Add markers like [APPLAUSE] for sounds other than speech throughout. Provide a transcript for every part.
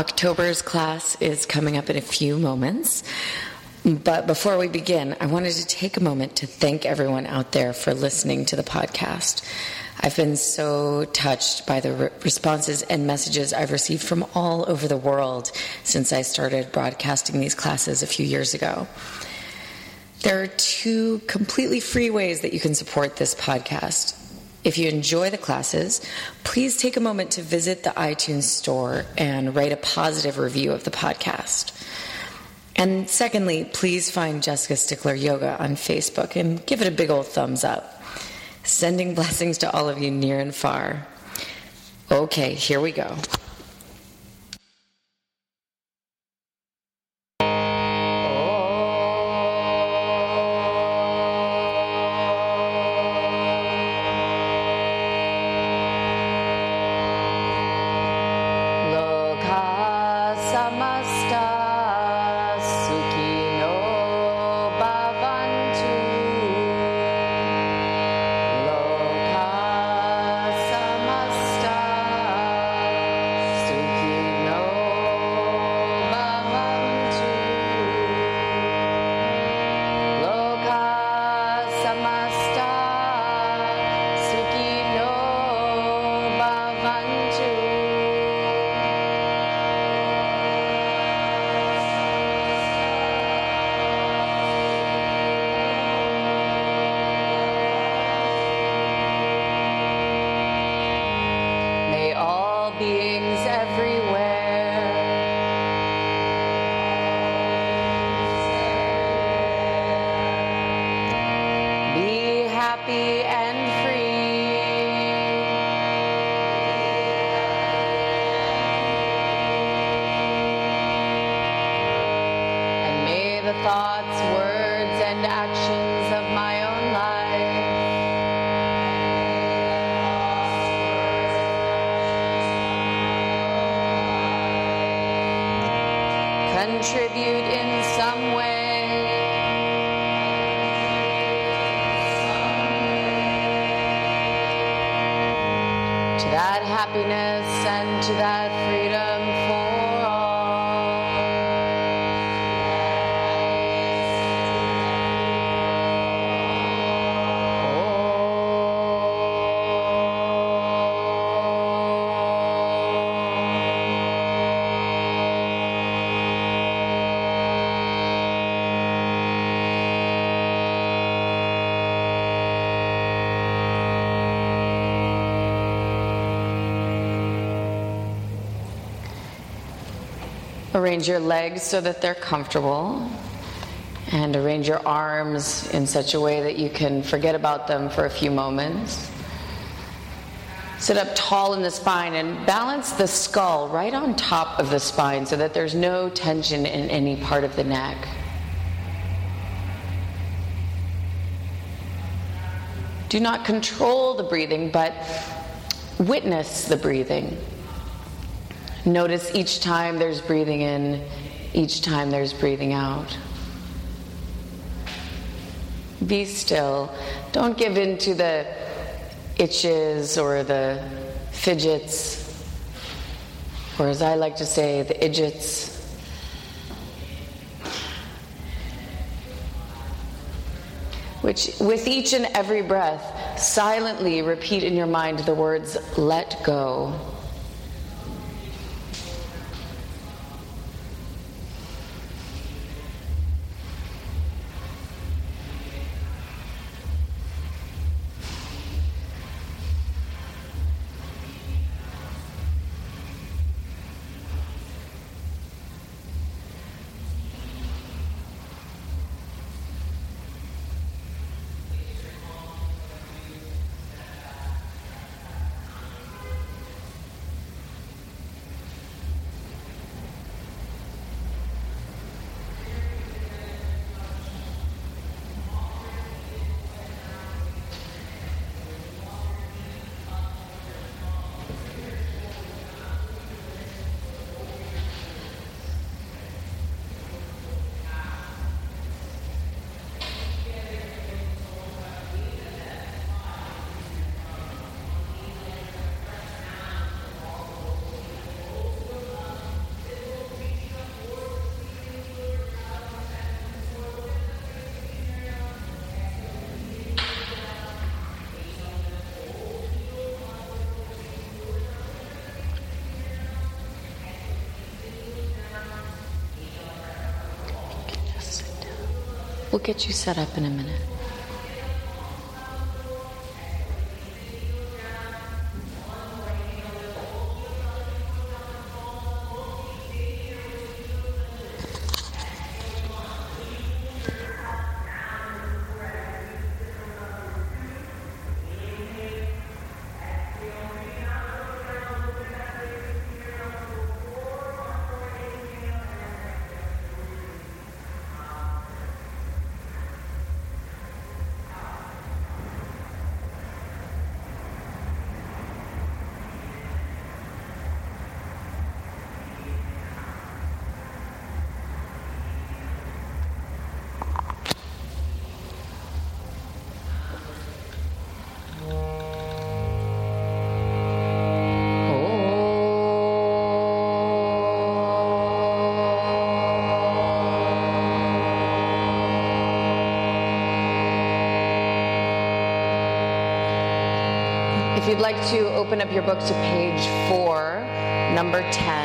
October's class is coming up in a few moments. But before we begin, I wanted to take a moment to thank everyone out there for listening to the podcast. I've been so touched by the re- responses and messages I've received from all over the world since I started broadcasting these classes a few years ago. There are two completely free ways that you can support this podcast. If you enjoy the classes, please take a moment to visit the iTunes store and write a positive review of the podcast. And secondly, please find Jessica Stickler Yoga on Facebook and give it a big old thumbs up. Sending [LAUGHS] blessings to all of you near and far. Okay, here we go. Arrange your legs so that they're comfortable. And arrange your arms in such a way that you can forget about them for a few moments. Sit up tall in the spine and balance the skull right on top of the spine so that there's no tension in any part of the neck. Do not control the breathing, but witness the breathing. Notice each time there's breathing in, each time there's breathing out. Be still. Don't give in to the itches or the fidgets, or as I like to say, the idiots. Which, with each and every breath, silently repeat in your mind the words, let go. We'll get you set up in a minute. You'd like to open up your book to page four, number 10.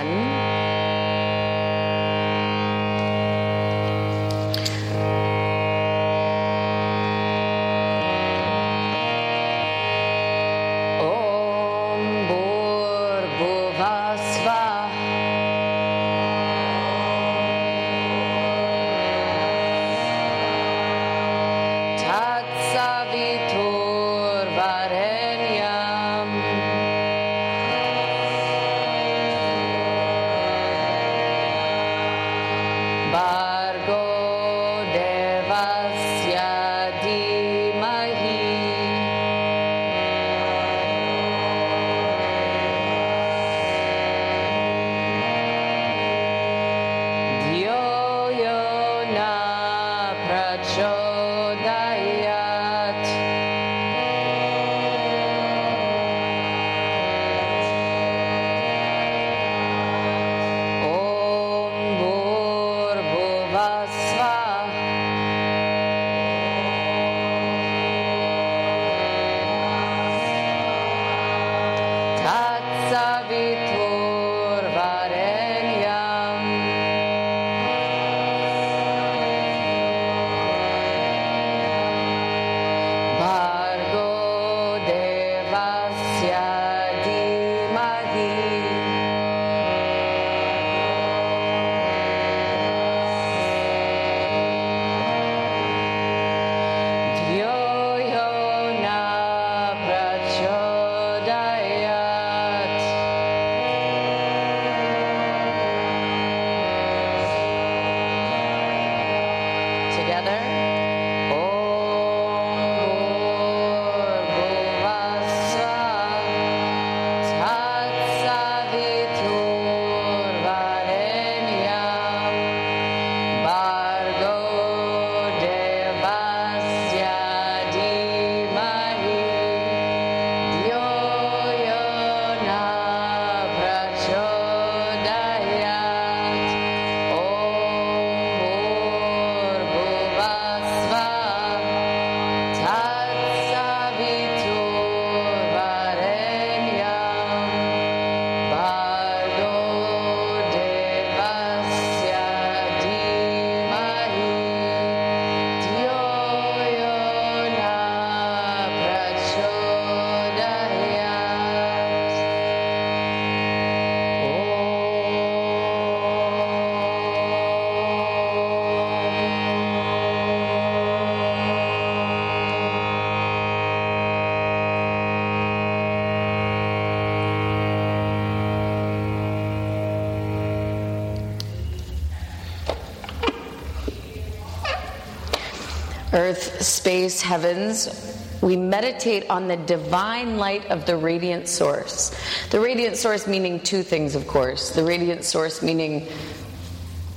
Earth, space, heavens, we meditate on the divine light of the radiant source. The radiant source meaning two things, of course. The radiant source meaning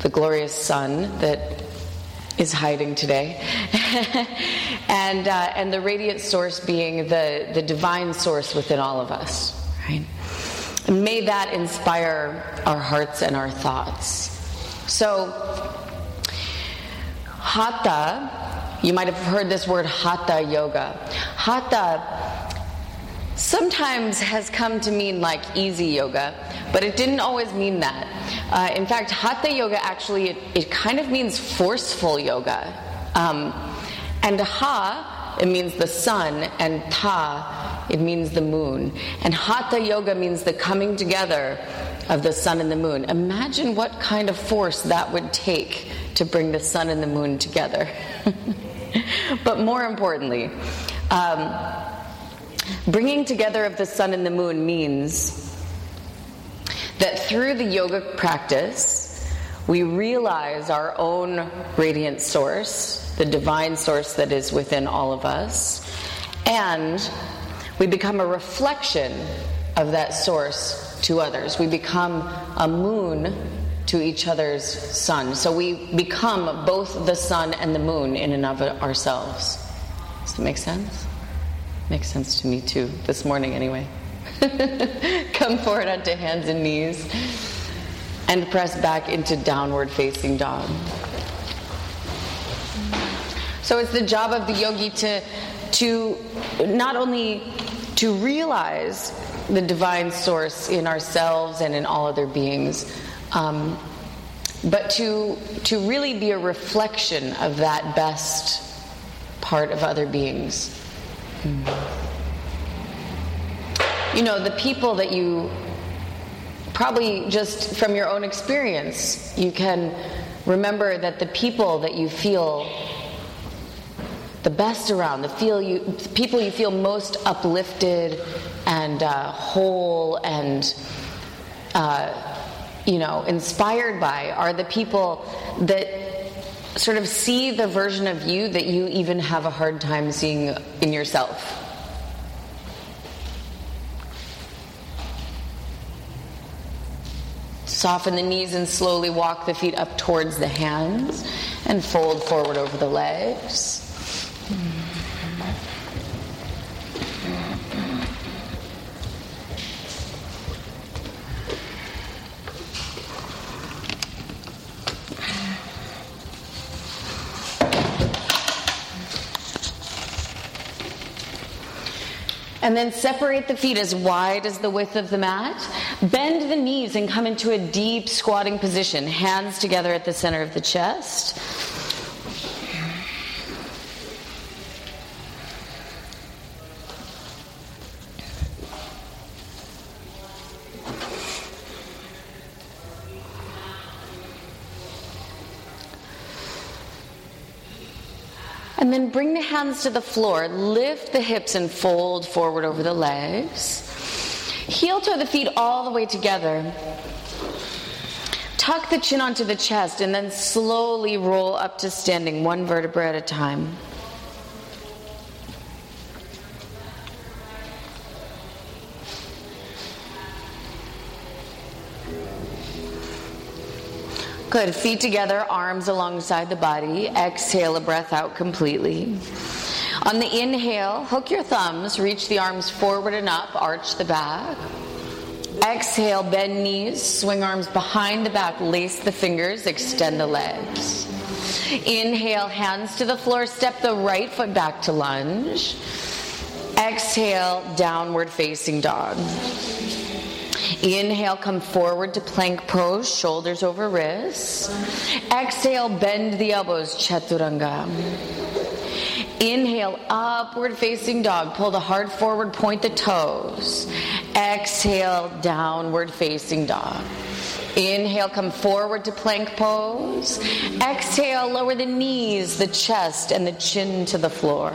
the glorious sun that is hiding today, [LAUGHS] and, uh, and the radiant source being the, the divine source within all of us, right? And may that inspire our hearts and our thoughts. So, Hatha you might have heard this word hatha yoga. Hatha sometimes has come to mean like easy yoga, but it didn't always mean that. Uh, in fact, hatha yoga actually, it, it, kind of means forceful yoga. Um, and Ha, it means the sun, and Ta, it means the moon. And Hatha Yoga means the coming together of the sun and the moon. Imagine what kind of force that would take to bring the sun and the moon together. [LAUGHS] but more importantly, um, bringing together of the sun and the moon means that through the yoga practice, we realize our own radiant source, the divine source that is within all of us, and we become a reflection of that source to others. We become a moon to each other's sun. So we become both the sun and the moon in and of ourselves. Does that make sense? Makes sense to me too, this morning anyway. [LAUGHS] Come forward onto hands and knees and press back into downward facing dog. So it's the job of the yogi to to not only to realize the divine source in ourselves and in all other beings, um, but to to really be a reflection of that best part of other beings. Mm you know, the people that you probably just from your own experience, you can remember that the people that you feel the best around, the feel you, people you feel most uplifted and uh, whole and uh, you know inspired by are the people that sort of see the version of you that you even have a hard time seeing in yourself. Soften the knees and slowly walk the feet up towards the hands and fold forward over the legs. And then separate the feet as wide as the width of the mat. Bend the knees and come into a deep squatting position, hands together at the center of the chest. And then bring the hands to the floor. Lift the hips and fold forward over the legs. Heel toe the feet all the way together. Tuck the chin onto the chest and then slowly roll up to standing, one vertebra at a time. Good. Feet together, arms alongside the body. Exhale a breath out completely. On the inhale, hook your thumbs, reach the arms forward and up, arch the back. Exhale, bend knees, swing arms behind the back, lace the fingers, extend the legs. Inhale, hands to the floor, step the right foot back to lunge. Exhale, downward facing dog. Inhale, come forward to plank pose, shoulders over wrists. Exhale, bend the elbows, chaturanga. Inhale, upward facing dog. Pull the heart forward, point the toes. Exhale, downward facing dog. Inhale, come forward to plank pose. Exhale, lower the knees, the chest, and the chin to the floor.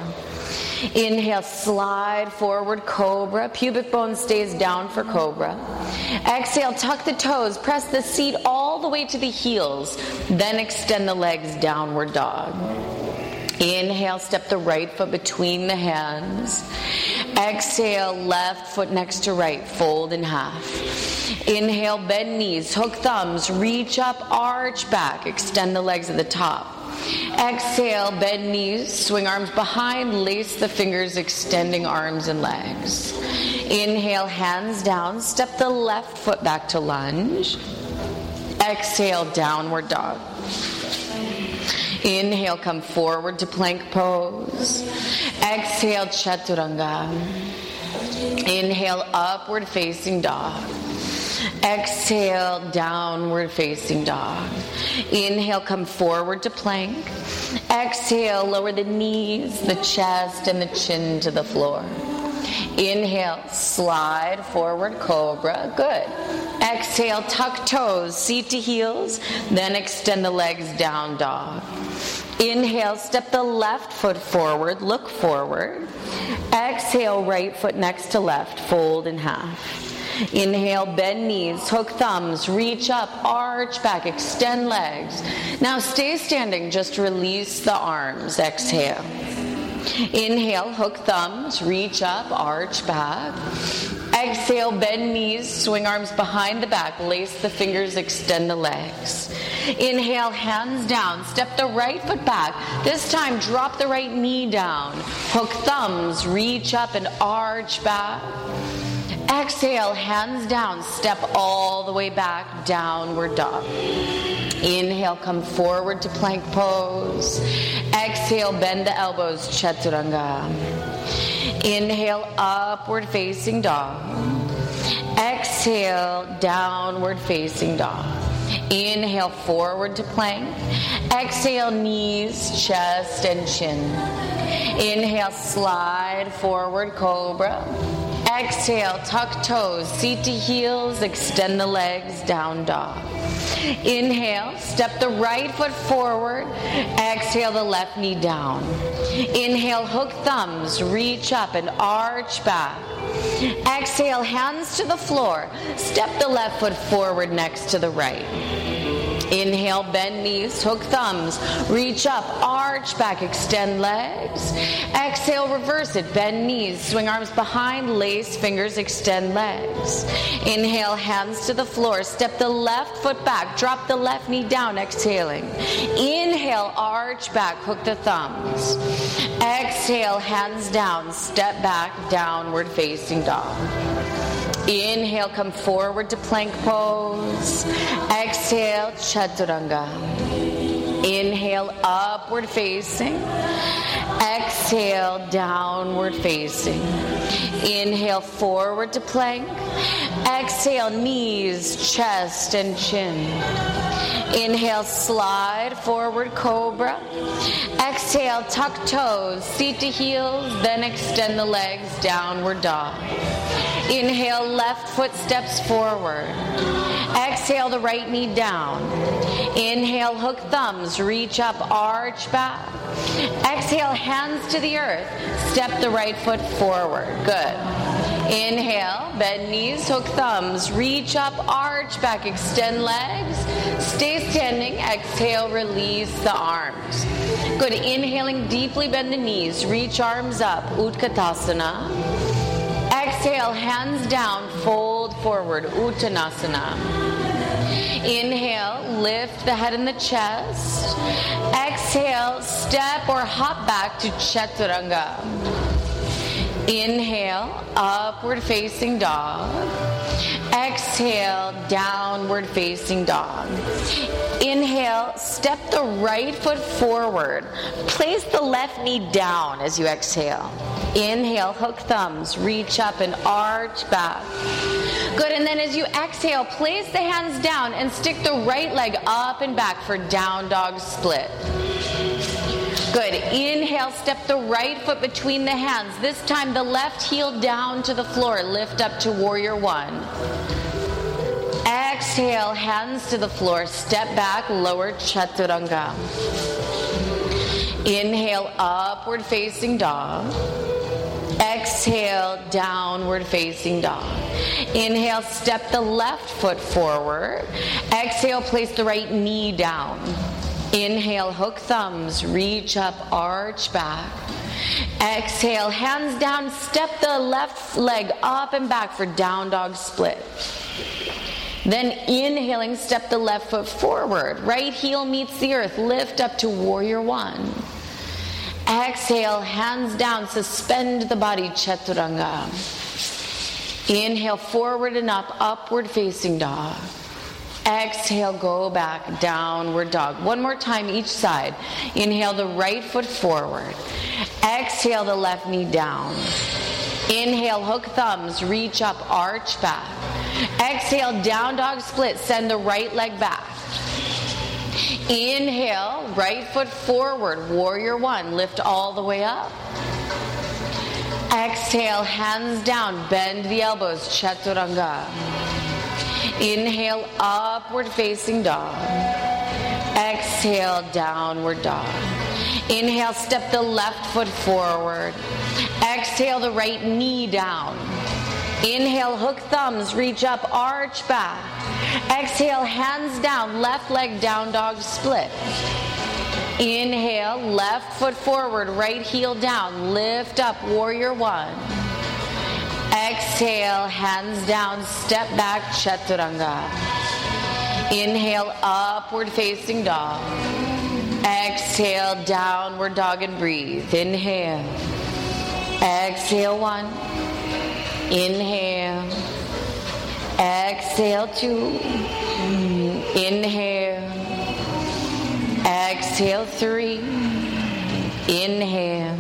Inhale, slide forward, cobra. Pubic bone stays down for cobra. Exhale, tuck the toes. Press the seat all the way to the heels. Then extend the legs, downward dog. Inhale, step the right foot between the hands. Exhale, left foot next to right, fold in half. Inhale, bend knees, hook thumbs, reach up, arch back, extend the legs at the top. Exhale, bend knees, swing arms behind, lace the fingers, extending arms and legs. Inhale, hands down, step the left foot back to lunge. Exhale, downward dog. Inhale, come forward to plank pose. Exhale, chaturanga. Inhale, upward facing dog. Exhale, downward facing dog. Inhale, come forward to plank. Exhale, lower the knees, the chest, and the chin to the floor. Inhale, slide forward, cobra. Good. Exhale, tuck toes, seat to heels, then extend the legs down, dog. Inhale, step the left foot forward, look forward. Exhale, right foot next to left, fold in half. Inhale, bend knees, hook thumbs, reach up, arch back, extend legs. Now stay standing, just release the arms. Exhale. Inhale, hook thumbs, reach up, arch back. Exhale, bend knees, swing arms behind the back, lace the fingers, extend the legs. Inhale, hands down, step the right foot back. This time, drop the right knee down. Hook thumbs, reach up and arch back. Exhale, hands down, step all the way back, downward dog. Inhale, come forward to plank pose. Exhale, bend the elbows, chaturanga. Inhale, upward facing dog. Exhale, downward facing dog. Inhale, forward to plank. Exhale, knees, chest, and chin. Inhale, slide forward, cobra. Exhale, tuck toes, seat to heels, extend the legs, down dog. Inhale, step the right foot forward. Exhale, the left knee down. Inhale, hook thumbs, reach up and arch back. Exhale, hands to the floor. Step the left foot forward next to the right. Inhale, bend knees, hook thumbs, reach up, arch back, extend legs. Exhale, reverse it, bend knees, swing arms behind, lace fingers, extend legs. Inhale, hands to the floor, step the left foot back, drop the left knee down, exhaling. Inhale, arch back, hook the thumbs. Exhale, hands down, step back, downward facing dog. Inhale, come forward to plank pose. Exhale, chaturanga. Inhale, upward facing. Exhale, downward facing. Inhale, forward to plank. Exhale, knees, chest, and chin. Inhale, slide forward, cobra. Exhale, tuck toes, seat to heels, then extend the legs, downward dog. Inhale, left foot steps forward. Exhale, the right knee down. Inhale, hook thumbs, reach up, arch back. Exhale, hands to the earth. Step the right foot forward. Good. Inhale, bend knees, hook thumbs, reach up, arch back, extend legs. Stay standing. Exhale, release the arms. Good. Inhaling, deeply bend the knees, reach arms up, Utkatasana. Exhale, hands down, fold forward, Uttanasana. Inhale, lift the head and the chest. Exhale, step or hop back to Chaturanga. Inhale, upward facing dog. Exhale, downward facing dog. Inhale, step the right foot forward. Place the left knee down as you exhale. Inhale, hook thumbs, reach up and arch back. Good, and then as you exhale, place the hands down and stick the right leg up and back for down dog split. Good. Inhale, step the right foot between the hands. This time the left heel down to the floor. Lift up to warrior one. Exhale, hands to the floor. Step back, lower chaturanga. Inhale, upward facing dog. Exhale, downward facing dog. Inhale, step the left foot forward. Exhale, place the right knee down. Inhale, hook thumbs, reach up, arch back. Exhale, hands down, step the left leg up and back for down dog split. Then inhaling, step the left foot forward. Right heel meets the earth. Lift up to warrior one. Exhale, hands down, suspend the body, chaturanga. Inhale, forward and up, upward facing dog. Exhale, go back, downward dog. One more time each side. Inhale the right foot forward. Exhale the left knee down. Inhale, hook thumbs, reach up, arch back. Exhale, down dog split, send the right leg back. Inhale, right foot forward, warrior one, lift all the way up. Exhale, hands down, bend the elbows, chaturanga. Inhale, upward facing dog. Exhale, downward dog. Inhale, step the left foot forward. Exhale, the right knee down. Inhale, hook thumbs, reach up, arch back. Exhale, hands down, left leg down, dog split. Inhale, left foot forward, right heel down, lift up, warrior one. Exhale, hands down, step back, chaturanga. Inhale, upward facing dog. Exhale, downward dog and breathe. Inhale. Exhale, one. Inhale. Exhale, two. Inhale. Exhale, three. Inhale.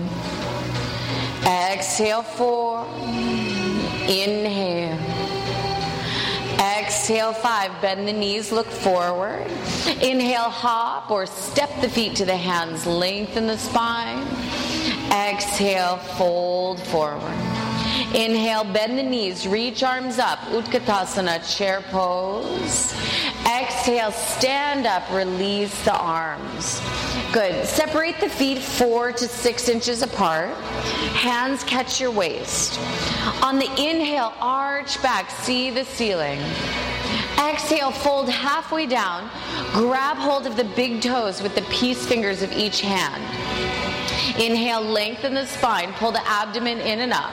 Exhale, four. Inhale. Exhale, five. Bend the knees, look forward. Inhale, hop or step the feet to the hands, lengthen the spine. Exhale, fold forward. Inhale, bend the knees, reach arms up, Utkatasana, chair pose. Exhale, stand up, release the arms. Good. Separate the feet four to six inches apart. Hands catch your waist. On the inhale, arch back, see the ceiling. Exhale, fold halfway down. Grab hold of the big toes with the peace fingers of each hand. Inhale, lengthen the spine, pull the abdomen in and up.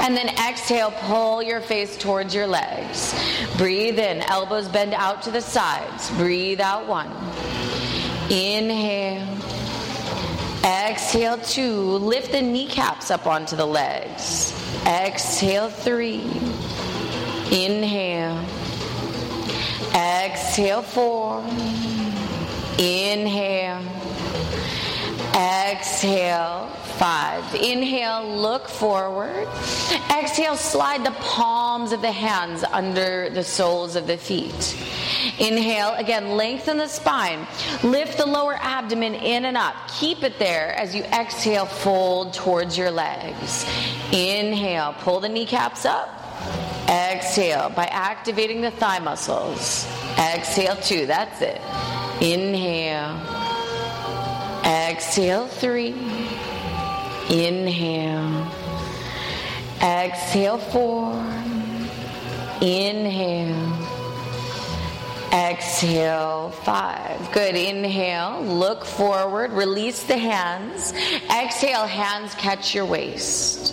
And then exhale, pull your face towards your legs. Breathe in, elbows bend out to the sides. Breathe out one. Inhale. Exhale two. Lift the kneecaps up onto the legs. Exhale three. Inhale. Exhale four. Inhale. Exhale, five. Inhale, look forward. Exhale, slide the palms of the hands under the soles of the feet. Inhale, again, lengthen the spine. Lift the lower abdomen in and up. Keep it there as you exhale, fold towards your legs. Inhale, pull the kneecaps up. Exhale by activating the thigh muscles. Exhale, two. That's it. Inhale. Exhale, three. Inhale. Exhale, four. Inhale. Exhale, five. Good. Inhale, look forward, release the hands. Exhale, hands catch your waist.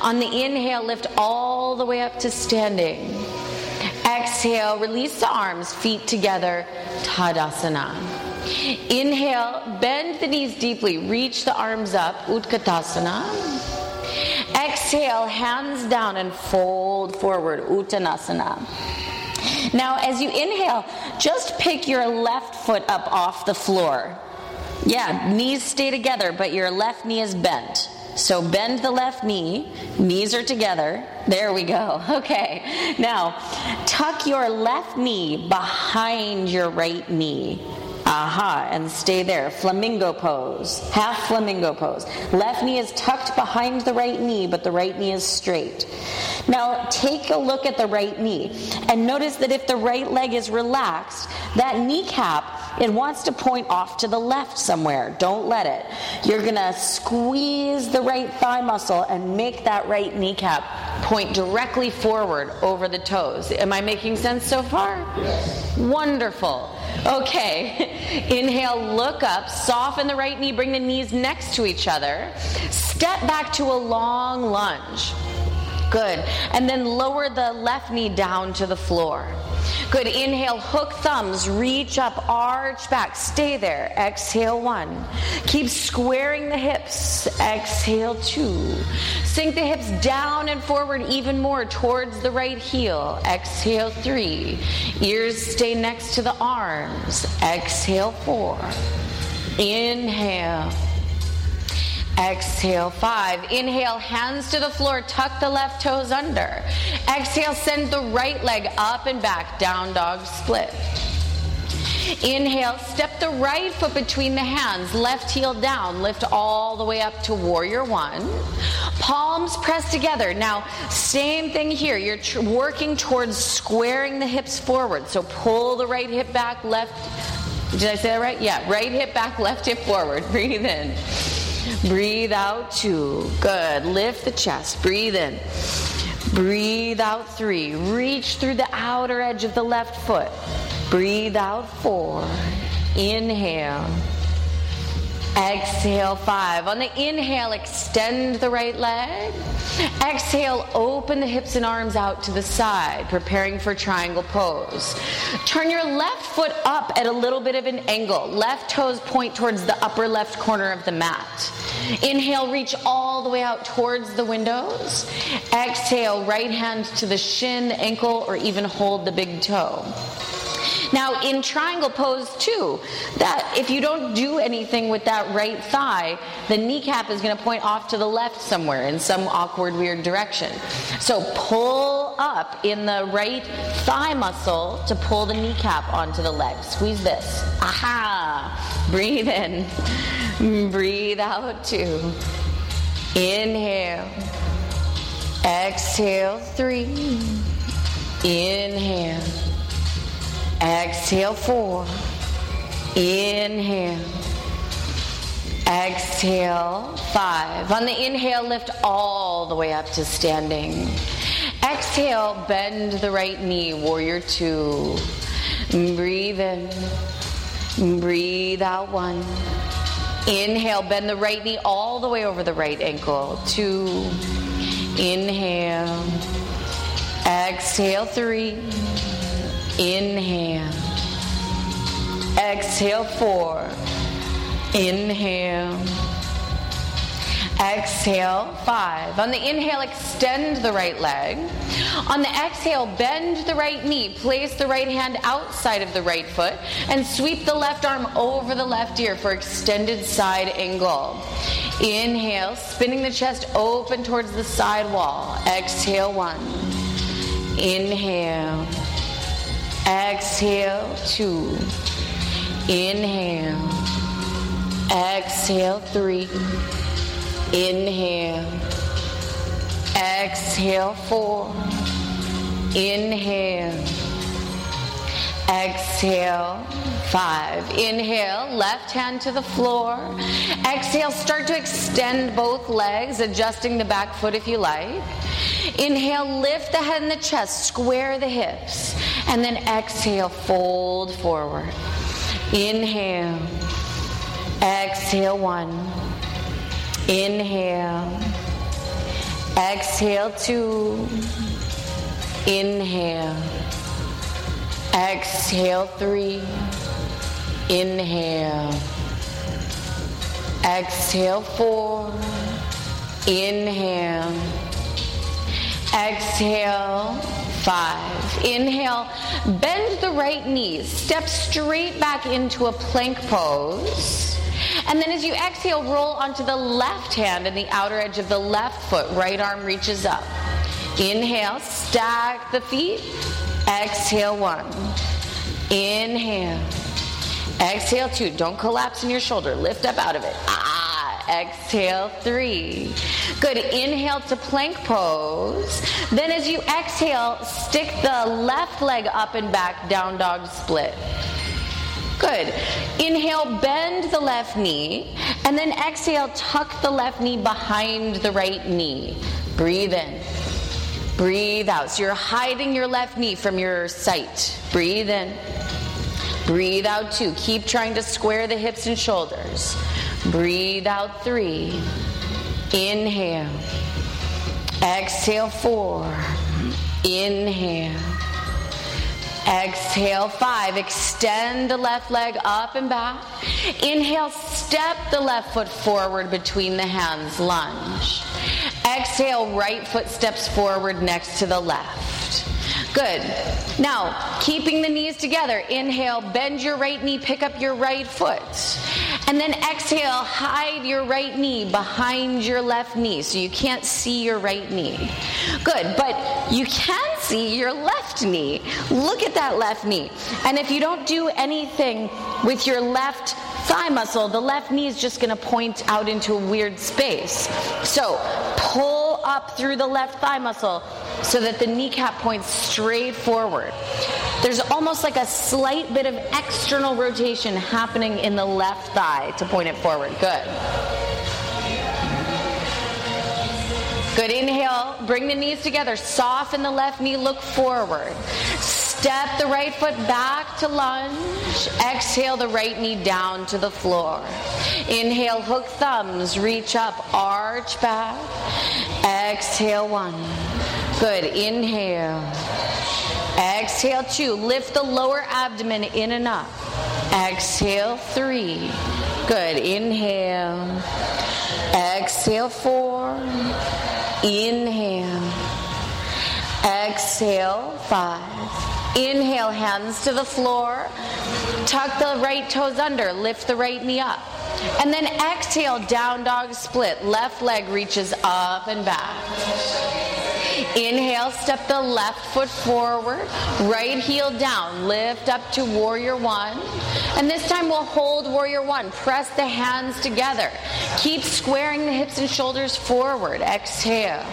On the inhale, lift all the way up to standing. Exhale, release the arms, feet together, Tadasana. Inhale, bend the knees deeply, reach the arms up, Utkatasana. Exhale, hands down and fold forward, Uttanasana. Now, as you inhale, just pick your left foot up off the floor. Yeah, knees stay together, but your left knee is bent. So bend the left knee, knees are together. There we go. [LAUGHS] Okay. Now, tuck your left knee behind your right knee. Aha, and stay there. Flamingo pose. Half flamingo pose. Left knee is tucked behind the right knee, but the right knee is straight. Now, take a look at the right knee and notice that if the right leg is relaxed, that kneecap, it wants to point off to the left somewhere. Don't let it. You're going to squeeze the right thigh muscle and make that right kneecap point directly forward over the toes. Am I making sense so far? Yes. Wonderful. Okay. [LAUGHS] Inhale, look up, soften the right knee, bring the knees next to each other. Step back to a long lunge. Good. And then lower the left knee down to the floor. Good. Inhale, hook thumbs, reach up, arch back. Stay there. Exhale, one. Keep squaring the hips. Exhale, two. Sink the hips down and forward even more towards the right heel. Exhale, three. Ears stay next to the arms. Exhale, four. Inhale. Exhale, five. Inhale, hands to the floor, tuck the left toes under. Exhale, send the right leg up and back, down dog split. Inhale, step the right foot between the hands, left heel down, lift all the way up to warrior one. Palms pressed together. Now, same thing here. You're tr- working towards squaring the hips forward. So pull the right hip back, left. Did I say that right? Yeah, right hip back, left hip forward. [LAUGHS] Breathe in. Breathe out two. Good. Lift the chest. Breathe in. Breathe out three. Reach through the outer edge of the left foot. Breathe out four. Inhale. Exhale five. On the inhale, extend the right leg. Exhale, open the hips and arms out to the side, preparing for triangle pose. Turn your left foot up at a little bit of an angle. Left toes point towards the upper left corner of the mat. Inhale, reach all the way out towards the windows. Exhale, right hand to the shin, ankle, or even hold the big toe. Now, in triangle pose two, that if you don't do anything with that right thigh, the kneecap is going to point off to the left somewhere in some awkward, weird direction. So pull up in the right thigh muscle to pull the kneecap onto the leg. Squeeze this. Aha! Breathe in. [LAUGHS] Breathe out two. Inhale. Exhale three. Inhale. Exhale four. Inhale. Exhale five. On the inhale, lift all the way up to standing. Exhale, bend the right knee, warrior two. Breathe in. Breathe out one. Inhale, bend the right knee all the way over the right ankle. Two. Inhale. Exhale three. Inhale. Exhale four. Inhale. Exhale five. On the inhale, extend the right leg. On the exhale, bend the right knee. Place the right hand outside of the right foot and sweep the left arm over the left ear for extended side angle. Inhale, spinning the chest open towards the side wall. Exhale one. Inhale. Exhale two. Inhale. Exhale three. Inhale. Exhale four. Inhale. Exhale five. Inhale, left hand to the floor. Exhale, start to extend both legs, adjusting the back foot if you like. Inhale, lift the head and the chest, square the hips. And then exhale, fold forward. Inhale. Exhale one. Inhale. Exhale two. Inhale. Exhale three. Inhale. Exhale four. Inhale. Exhale five. Inhale, bend the right knee, step straight back into a plank pose. And then as you exhale, roll onto the left hand and the outer edge of the left foot. Right arm reaches up. Inhale, stack the feet. Exhale, one. Inhale. Exhale, two. Don't collapse in your shoulder. Lift up out of it. Ah. Exhale, three. Good. Inhale to plank pose. Then as you exhale, stick the left leg up and back, down dog split. Good. Inhale, bend the left knee, and then exhale, tuck the left knee behind the right knee. Breathe in. Breathe out. So you're hiding your left knee from your sight. Breathe in. Breathe out two. Keep trying to square the hips and shoulders. Breathe out three. Inhale. Exhale four. Inhale. Exhale five. Extend the left leg up and back. Inhale, step the left foot forward between the hands. Lunge. Exhale, right foot steps forward next to the left. Good. Now, keeping the knees together. Inhale, bend your right knee, pick up your right foot. And then exhale, hide your right knee behind your left knee so you can't see your right knee. Good, but you can see your left knee. Look at that left knee. And if you don't do anything with your left thigh muscle, the left knee is just going to point out into a weird space. So pull up through the left thigh muscle so that the kneecap points straight forward. There's almost like a slight bit of external rotation happening in the left thigh to point it forward. Good. Good. Inhale. Bring the knees together. Soften the left knee. Look forward. Step the right foot back to lunge. Exhale the right knee down to the floor. Inhale, hook thumbs, reach up, arch back. Exhale one. Good. Inhale. Exhale two. Lift the lower abdomen in and up. Exhale three. Good. Inhale. Exhale four. Inhale. Exhale five. Inhale, hands to the floor. Tuck the right toes under. Lift the right knee up. And then exhale, down dog split. Left leg reaches up and back. Inhale, step the left foot forward, right heel down, lift up to warrior one. And this time we'll hold warrior one. Press the hands together. Keep squaring the hips and shoulders forward. Exhale.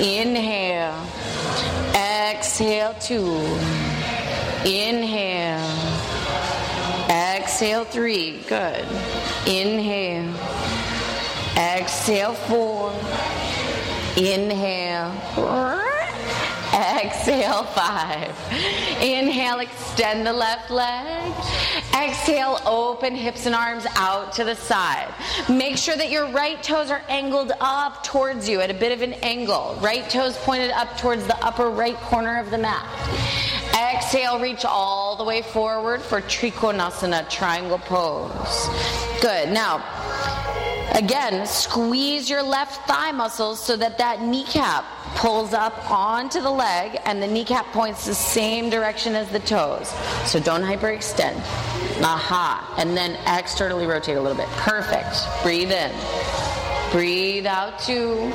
Inhale. Exhale two. Inhale. Exhale three. Good. Inhale. Exhale four. Inhale. Exhale, five. Inhale, extend the left leg. Exhale, open hips and arms out to the side. Make sure that your right toes are angled up towards you at a bit of an angle. Right toes pointed up towards the upper right corner of the mat. Exhale, reach all the way forward for Trikonasana, triangle pose. Good. Now, Again, squeeze your left thigh muscles so that that kneecap pulls up onto the leg and the kneecap points the same direction as the toes. So don't hyperextend. Aha. And then externally rotate a little bit. Perfect. Breathe in. Breathe out two.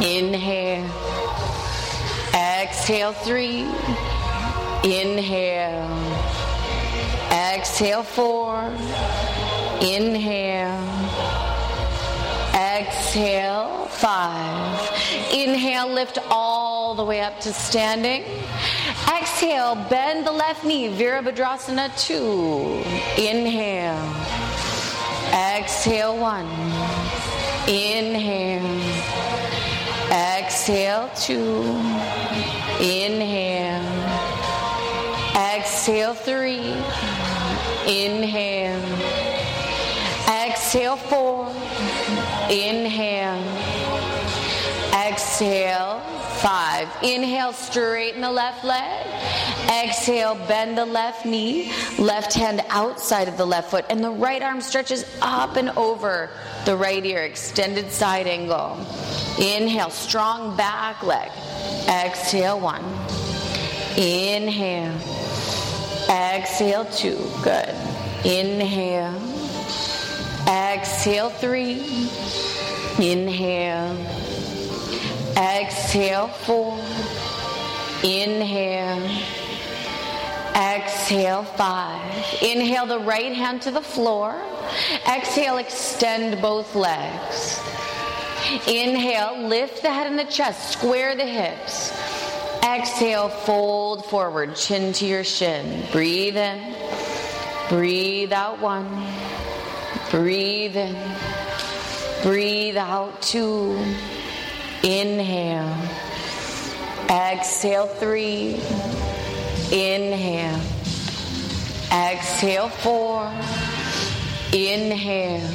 Inhale. Exhale three. Inhale. Exhale four. Inhale. Exhale, five. Inhale, lift all the way up to standing. Exhale, bend the left knee, Virabhadrasana, two. Inhale. Exhale, one. Inhale. Exhale, two. Inhale. Exhale, three. Inhale. Exhale, four. Inhale. Exhale. Five. Inhale, straighten the left leg. Exhale, bend the left knee. Left hand outside of the left foot. And the right arm stretches up and over the right ear. Extended side angle. Inhale, strong back leg. Exhale, one. Inhale. Exhale, two. Good. Inhale. Exhale, three. Inhale. Exhale, four. Inhale. Exhale, five. Inhale the right hand to the floor. Exhale, extend both legs. Inhale, lift the head and the chest, square the hips. Exhale, fold forward, chin to your shin. Breathe in. Breathe out one. Breathe in. Breathe out two. Inhale. Exhale three. Inhale. Exhale four. Inhale.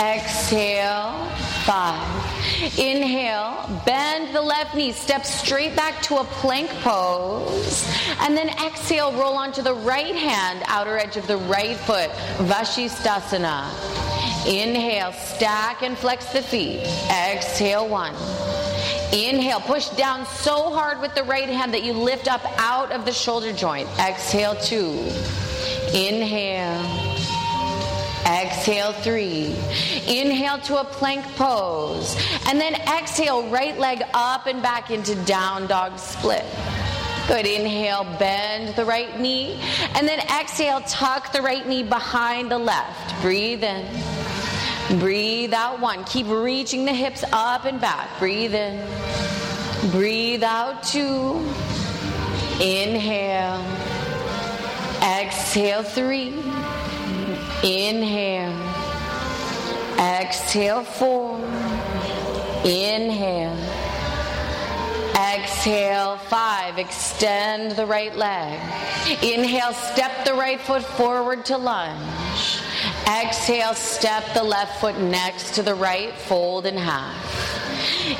Exhale five. Inhale, bend the left knee, step straight back to a plank pose. And then exhale, roll onto the right hand, outer edge of the right foot, Vashisthasana. Inhale, stack and flex the feet. Exhale, one. Inhale, push down so hard with the right hand that you lift up out of the shoulder joint. Exhale, two. Inhale. Exhale three. Inhale to a plank pose. And then exhale, right leg up and back into down dog split. Good. Inhale, bend the right knee. And then exhale, tuck the right knee behind the left. Breathe in. Breathe out one. Keep reaching the hips up and back. Breathe in. Breathe out two. Inhale. Exhale three. Inhale. Exhale four. Inhale. Exhale, five. Extend the right leg. Inhale, step the right foot forward to lunge. Exhale, step the left foot next to the right, fold in half.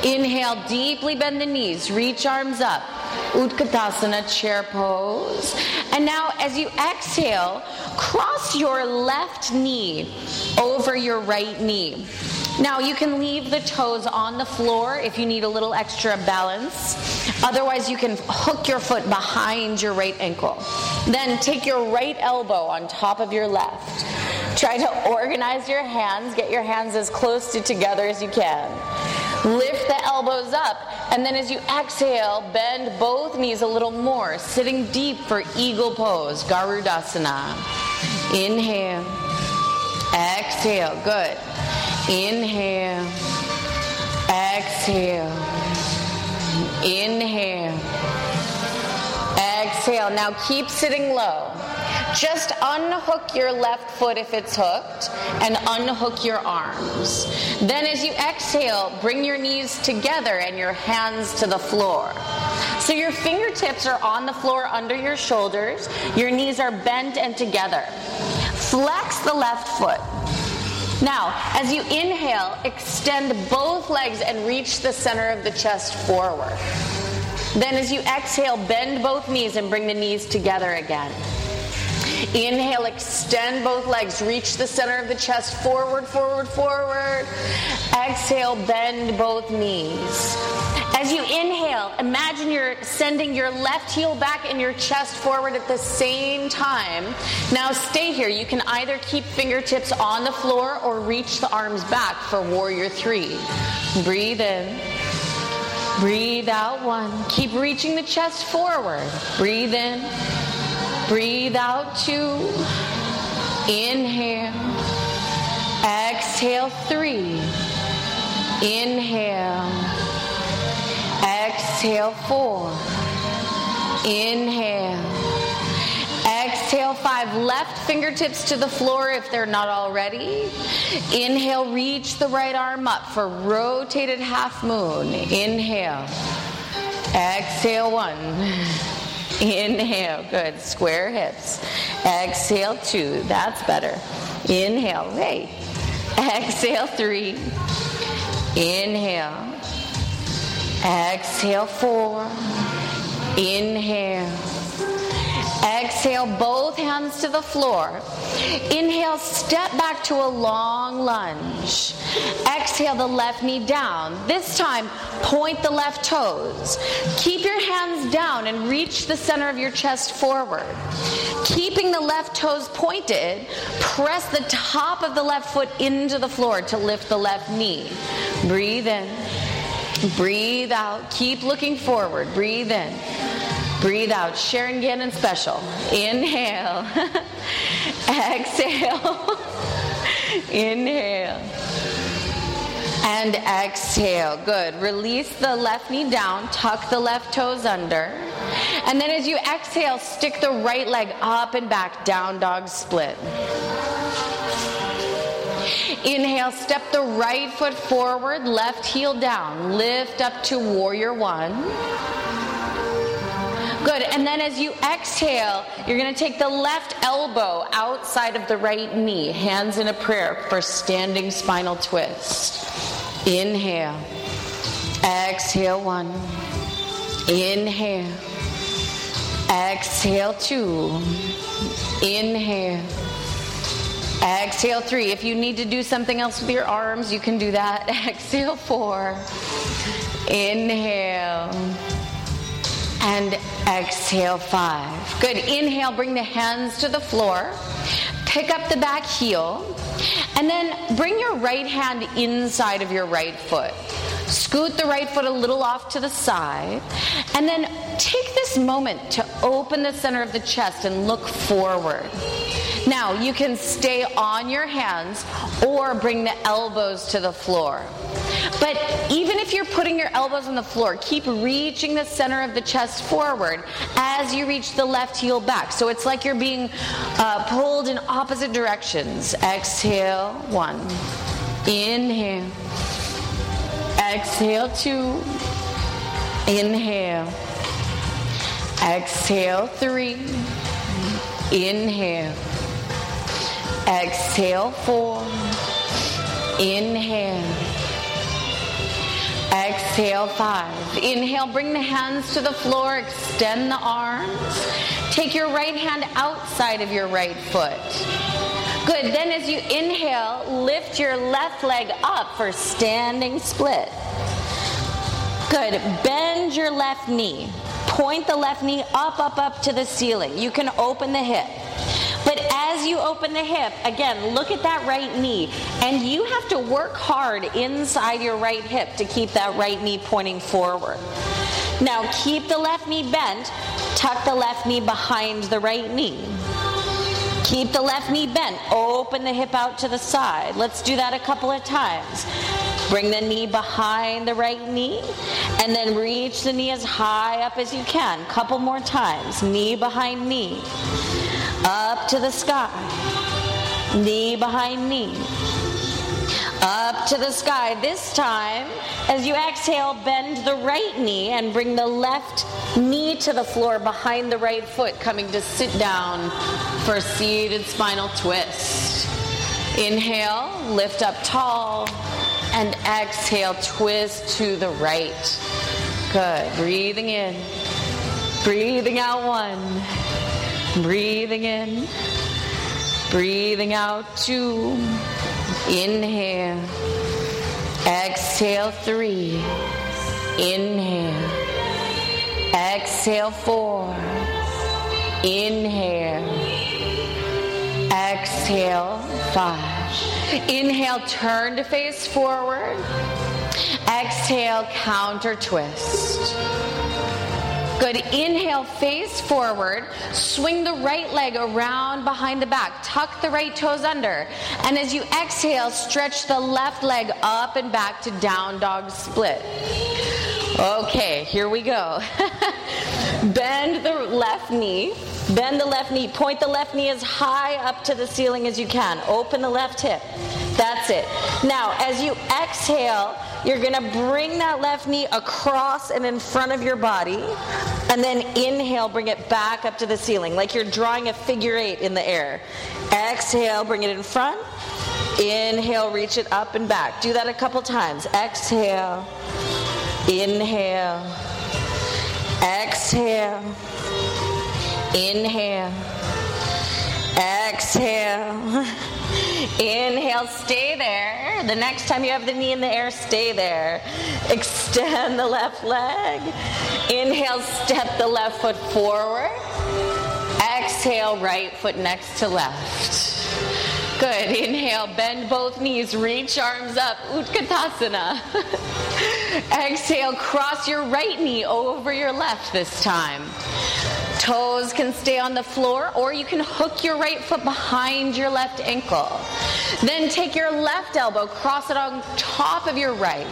Inhale, deeply bend the knees, reach arms up. Utkatasana chair pose. And now, as you exhale, cross your left knee over your right knee. Now, you can leave the toes on the floor if you need a little extra balance. Otherwise, you can hook your foot behind your right ankle. Then take your right elbow on top of your left. Try to organize your hands, get your hands as close to together as you can. Lift the elbows up, and then as you exhale, bend both knees a little more, sitting deep for eagle pose, Garudasana. Inhale, exhale, good. Inhale, exhale, inhale, exhale. Now keep sitting low. Just unhook your left foot if it's hooked and unhook your arms. Then, as you exhale, bring your knees together and your hands to the floor. So your fingertips are on the floor under your shoulders, your knees are bent and together. Flex the left foot. Now, as you inhale, extend both legs and reach the center of the chest forward. Then, as you exhale, bend both knees and bring the knees together again. Inhale, extend both legs, reach the center of the chest, forward, forward, forward. Exhale, bend both knees. As you inhale, imagine you're sending your left heel back and your chest forward at the same time. Now stay here. You can either keep fingertips on the floor or reach the arms back for warrior three. Breathe in. Breathe out one. Keep reaching the chest forward. Breathe in. Breathe out two. Inhale. Exhale three. Inhale. Exhale four. Inhale. Exhale five. Left fingertips to the floor if they're not already. Inhale, reach the right arm up for rotated half moon. Inhale. Exhale one. Inhale, good. Square hips. Exhale, two. That's better. Inhale, hey. Exhale, three. Inhale. Exhale, four. Inhale. Exhale, both hands to the floor. Inhale, step back to a long lunge. Exhale, the left knee down. This time, point the left toes. Keep your hands down and reach the center of your chest forward. Keeping the left toes pointed, press the top of the left foot into the floor to lift the left knee. Breathe in. Breathe out. Keep looking forward. Breathe in. Breathe out. Sharon Gannon special. Inhale. [LAUGHS] Exhale. [LAUGHS] Inhale. And exhale. Good. Release the left knee down. Tuck the left toes under. And then as you exhale, stick the right leg up and back. Down dog split. Inhale, step the right foot forward, left heel down. Lift up to warrior one. Good. And then as you exhale, you're going to take the left elbow outside of the right knee, hands in a prayer for standing spinal twist. Inhale. Exhale one. Inhale. Exhale two. Inhale. Exhale three. If you need to do something else with your arms, you can do that. [LAUGHS] Exhale four. Inhale and exhale five. Good. Inhale, bring the hands to the floor. pick up the back heel, and then bring your right hand inside of your right foot. Scoot the right foot a little off to the side, and then take this moment to open the center of the chest and look forward. Now, you can stay on your hands or bring the elbows to the floor. But even if you're putting your elbows on the floor, keep reaching the center of the chest forward as you reach the left heel back. So it's like you're being uh, pulled in opposite directions. Exhale, one. Inhale. Exhale, two. Inhale. Exhale, three. Inhale. Exhale, four. Inhale. Exhale, five. Inhale, bring the hands to the floor, extend the arms. Take your right hand outside of your right foot. Good. Then, as you inhale, lift your left leg up for standing split. Good. Bend your left knee. Point the left knee up, up, up to the ceiling. You can open the hip. But as you open the hip, again, look at that right knee. And you have to work hard inside your right hip to keep that right knee pointing forward. Now keep the left knee bent, tuck the left knee behind the right knee. Keep the left knee bent, open the hip out to the side. Let's do that a couple of times. Bring the knee behind the right knee and then reach the knee as high up as you can. Couple more times. Knee behind knee up to the sky, knee behind knee, up to the sky. This time, as you exhale, bend the right knee and bring the left knee to the floor behind the right foot, coming to sit down for a seated spinal twist. Inhale, lift up tall, and exhale, twist to the right. Good. Breathing in, breathing out one. Breathing in, breathing out two. Inhale, exhale three. Inhale, exhale four. Inhale, exhale five. Inhale, turn to face forward. Exhale, counter twist. Good. Inhale, face forward. Swing the right leg around behind the back. Tuck the right toes under. And as you exhale, stretch the left leg up and back to down dog split. Okay, here we go. [LAUGHS] Bend the left knee. Bend the left knee. Point the left knee as high up to the ceiling as you can. Open the left hip. That's it. Now, as you exhale, you're going to bring that left knee across and in front of your body. And then inhale, bring it back up to the ceiling, like you're drawing a figure eight in the air. Exhale, bring it in front. Inhale, reach it up and back. Do that a couple times. Exhale. Inhale. Exhale. Inhale. Exhale. Inhale, stay there. The next time you have the knee in the air, stay there. Extend the left leg. Inhale, step the left foot forward. Exhale, right foot next to left. Good. [LAUGHS] Inhale, bend both knees, reach arms up, Utkatasana. [LAUGHS] Exhale, cross your right knee over your left this time. Toes can stay on the floor, or you can hook your right foot behind your left ankle. Then take your left elbow, cross it on top of your right.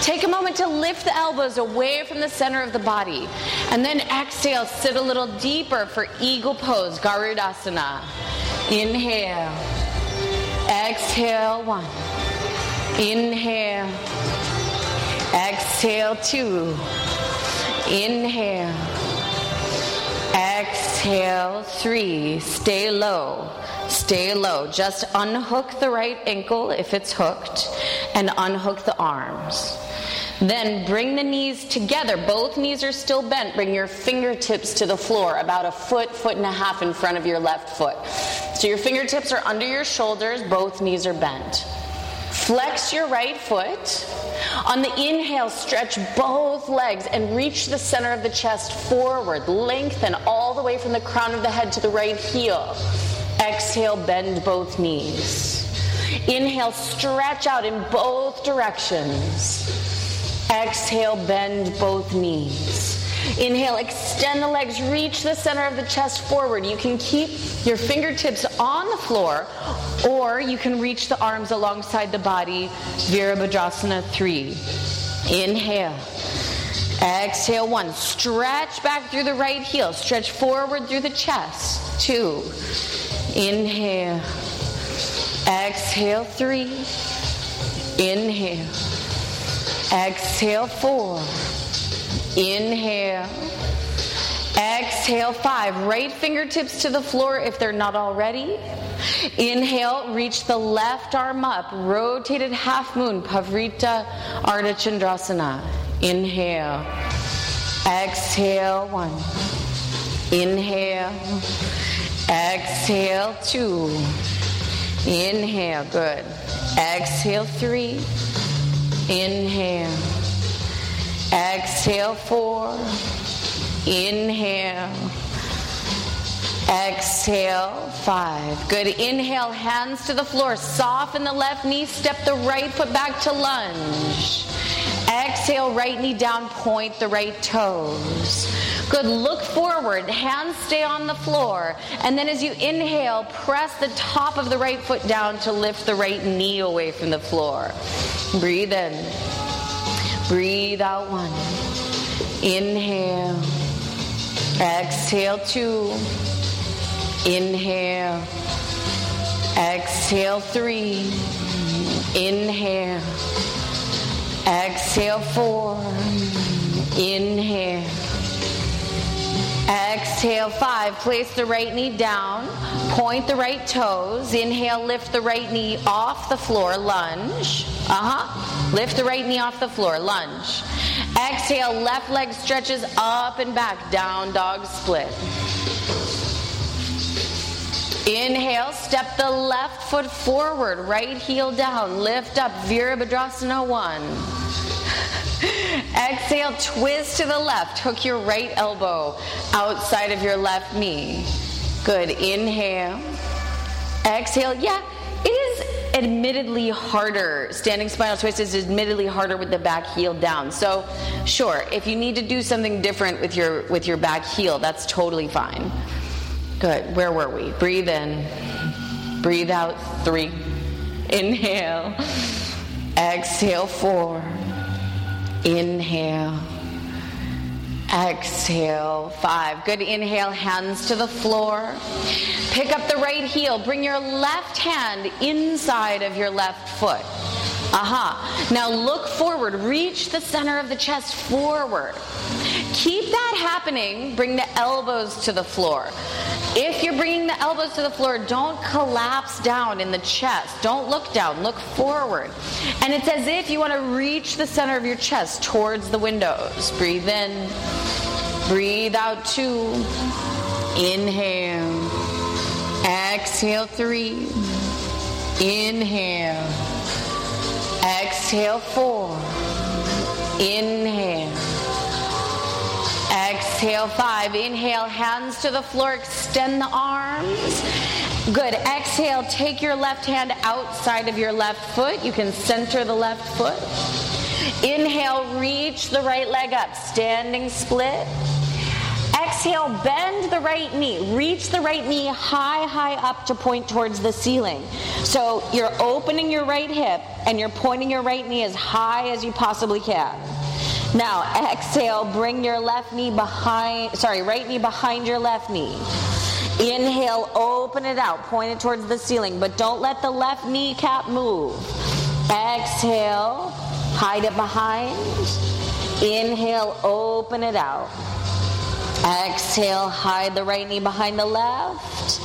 Take a moment to lift the elbows away from the center of the body. And then exhale, sit a little deeper for eagle pose, Garudasana. Inhale. Exhale, one. Inhale. Exhale, two. Inhale. Exhale, three. Stay low. Stay low. Just unhook the right ankle if it's hooked and unhook the arms. Then bring the knees together. Both knees are still bent. Bring your fingertips to the floor, about a foot, foot and a half in front of your left foot. So your fingertips are under your shoulders, both knees are bent. Flex your right foot. On the inhale, stretch both legs and reach the center of the chest forward. Lengthen all the way from the crown of the head to the right heel. Exhale, bend both knees. Inhale, stretch out in both directions. Exhale, bend both knees. Inhale, extend the legs, reach the center of the chest forward. You can keep your fingertips on the floor, or you can reach the arms alongside the body, Virabhadrasana 3. Inhale. Exhale, one. Stretch back through the right heel. Stretch forward through the chest. Two. Inhale. Exhale, three. Inhale. Exhale, four. Inhale. Exhale, five. Right fingertips to the floor if they're not already. Inhale, reach the left arm up. Rotated half moon, Pavrita Ardha Chandrasana. Inhale. Exhale, one. Inhale. Exhale, two. Inhale, good. Exhale, three. Inhale. Exhale, four. Inhale. Exhale, five. Good. Inhale, hands to the floor. Soften the left knee. Step the right foot back to lunge. Exhale, right knee down, point the right toes. Good. Look forward. Hands stay on the floor. And then as you inhale, press the top of the right foot down to lift the right knee away from the floor. Breathe in. Breathe out one. Inhale. Exhale two. Inhale. Exhale three. Inhale. Exhale four. Inhale. Exhale five. Place the right knee down. Point the right toes. Inhale, lift the right knee off the floor. Lunge. Uh huh. Lift the right knee off the floor. Lunge. Exhale, left leg stretches up and back. Down dog split. Inhale, step the left foot forward, right heel down, lift up, Virabhadrasana 1. [LAUGHS] Exhale, twist to the left, hook your right elbow outside of your left knee. Good, inhale. Exhale, yeah, it is admittedly harder. Standing spinal twist is admittedly harder with the back heel down. So, sure, if you need to do something different with your with your back heel, that's totally fine. Good. Where were we? Breathe in. Breathe out. Three. Inhale. Exhale. Four. Inhale. Exhale. Five. Good. Inhale. Hands to the floor. Pick up the right heel. Bring your left hand inside of your left foot. Aha. Now look forward. Reach the center of the chest forward. Keep that happening. Bring the elbows to the floor. If you're bringing the elbows to the floor, don't collapse down in the chest. Don't look down, look forward. And it's as if you want to reach the center of your chest towards the windows. Breathe in, breathe out two. Inhale, exhale three. Inhale, exhale four. Inhale. Exhale, five. Inhale, hands to the floor, extend the arms. Good. Exhale, take your left hand outside of your left foot. You can center the left foot. Inhale, reach the right leg up, standing split. Exhale, bend the right knee. Reach the right knee high, high up to point towards the ceiling. So you're opening your right hip and you're pointing your right knee as high as you possibly can. Now, exhale, bring your left knee behind, sorry, right knee behind your left knee. Inhale, open it out, point it towards the ceiling, but don't let the left kneecap move. Exhale, hide it behind. Inhale, open it out. Exhale, hide the right knee behind the left.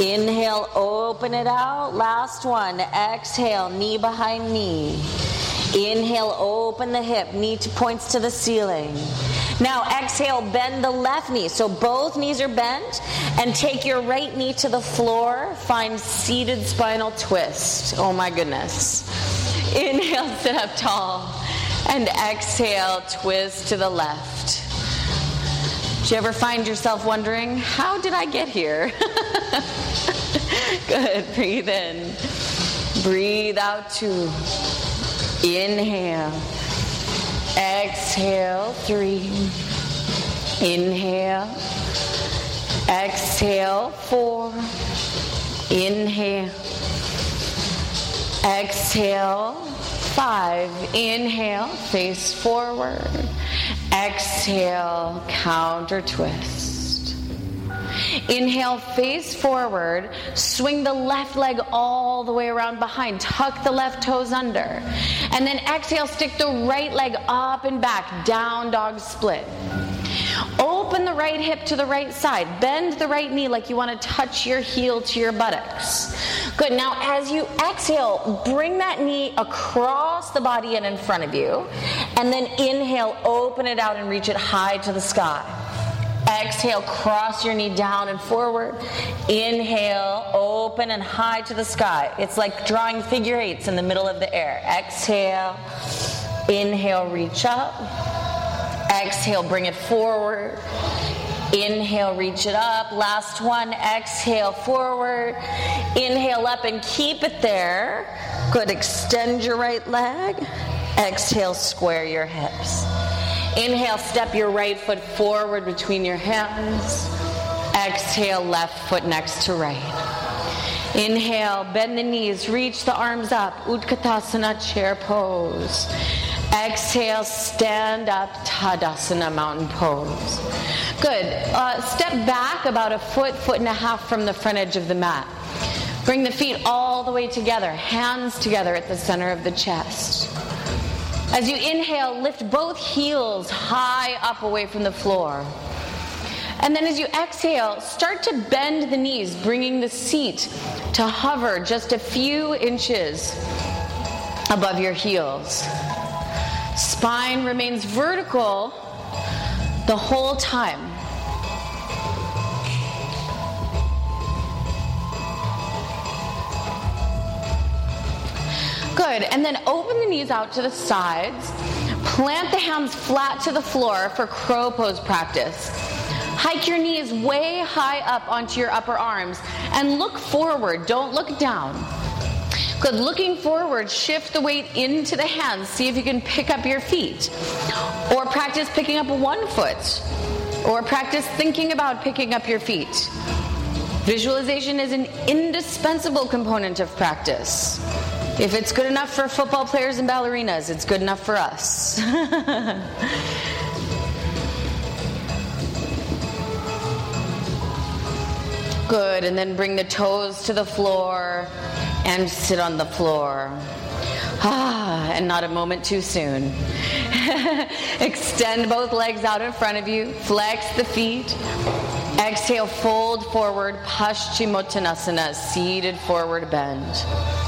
Inhale, open it out. Last one. Exhale, knee behind knee. Inhale, open the hip, knee points to the ceiling. Now exhale, bend the left knee. So both knees are bent, and take your right knee to the floor. Find seated spinal twist. Oh my goodness. Inhale, sit up tall, and exhale, twist to the left. Do you ever find yourself wondering, how did I get here? [LAUGHS] Good. Breathe in. Breathe out two. Inhale. Exhale. Three. Inhale. Exhale. Four. Inhale. Exhale. Five. Inhale. Face forward. Exhale. Counter twist. Inhale, face forward. Swing the left leg all the way around behind. Tuck the left toes under. And then exhale, stick the right leg up and back. Down dog split. Open the right hip to the right side. Bend the right knee like you want to touch your heel to your buttocks. Good. Now, as you exhale, bring that knee across the body and in front of you. And then inhale, open it out and reach it high to the sky. Exhale, cross your knee down and forward. Inhale, open and high to the sky. It's like drawing figure eights in the middle of the air. Exhale, inhale, reach up. Exhale, bring it forward. Inhale, reach it up. Last one. Exhale, forward. Inhale up and keep it there. Good. Extend your right leg. Exhale, square your hips. Inhale, step your right foot forward between your hands. Exhale, left foot next to right. Inhale, bend the knees, reach the arms up. Utkatasana chair pose. Exhale, stand up, Tadasana mountain pose. Good. Uh, step back about a foot, foot and a half from the front edge of the mat. Bring the feet all the way together, hands together at the center of the chest. As you inhale, lift both heels high up away from the floor. And then as you exhale, start to bend the knees, bringing the seat to hover just a few inches above your heels. Spine remains vertical the whole time. Good. And then open the knees out to the sides. Plant the hands flat to the floor for crow pose practice. Hike your knees way high up onto your upper arms and look forward. Don't look down. Good. Looking forward, shift the weight into the hands. See if you can pick up your feet. Or practice picking up one foot. Or practice thinking about picking up your feet. Visualization is an indispensable component of practice. If it's good enough for football players and ballerinas, it's good enough for us. [LAUGHS] good, and then bring the toes to the floor and sit on the floor. Ah, and not a moment too soon. [LAUGHS] Extend both legs out in front of you, flex the feet. Exhale, fold forward, Paschimottanasana, seated forward bend.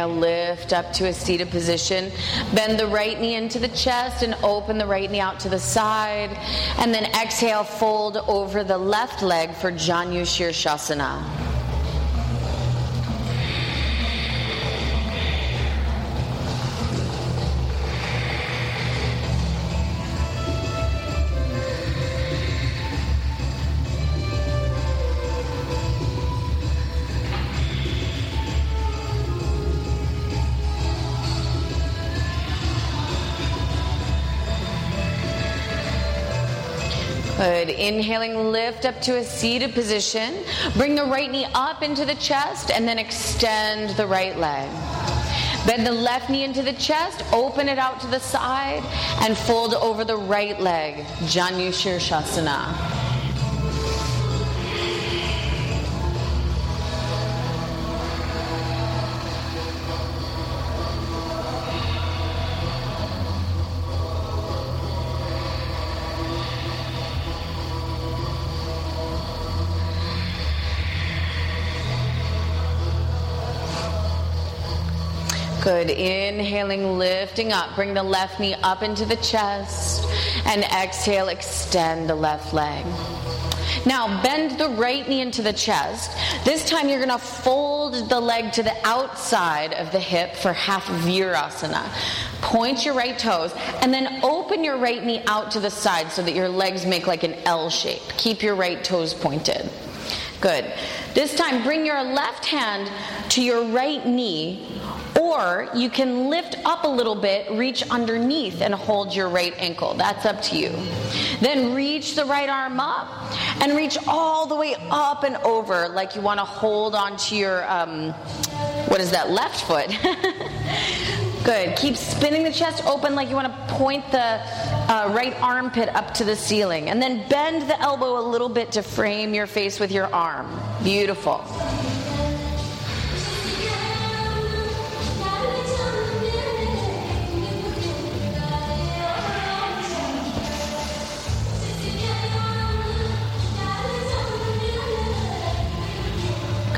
Inhale, lift up to a seated position. Bend the right knee into the chest and open the right knee out to the side. And then exhale, fold over the left leg for Janu Shirshasana. Inhaling, lift up to a seated position. Bring the right knee up into the chest and then extend the right leg. Bend the left knee into the chest, open it out to the side, and fold over the right leg. Janu Shirshasana. Good. Inhaling, lifting up. Bring the left knee up into the chest. And exhale, extend the left leg. Now, bend the right knee into the chest. This time, you're going to fold the leg to the outside of the hip for half Virasana. Point your right toes, and then open your right knee out to the side so that your legs make like an L shape. Keep your right toes pointed. Good. This time, bring your left hand to your right knee or you can lift up a little bit, reach underneath, and hold your right ankle. That's up to you. Then reach the right arm up and reach all the way up and over like you want to hold onto your, um, what is that, left foot. [LAUGHS] Good. Keep spinning the chest open like you want to point the uh, right armpit up to the ceiling. And then bend the elbow a little bit to frame your face with your arm. Beautiful.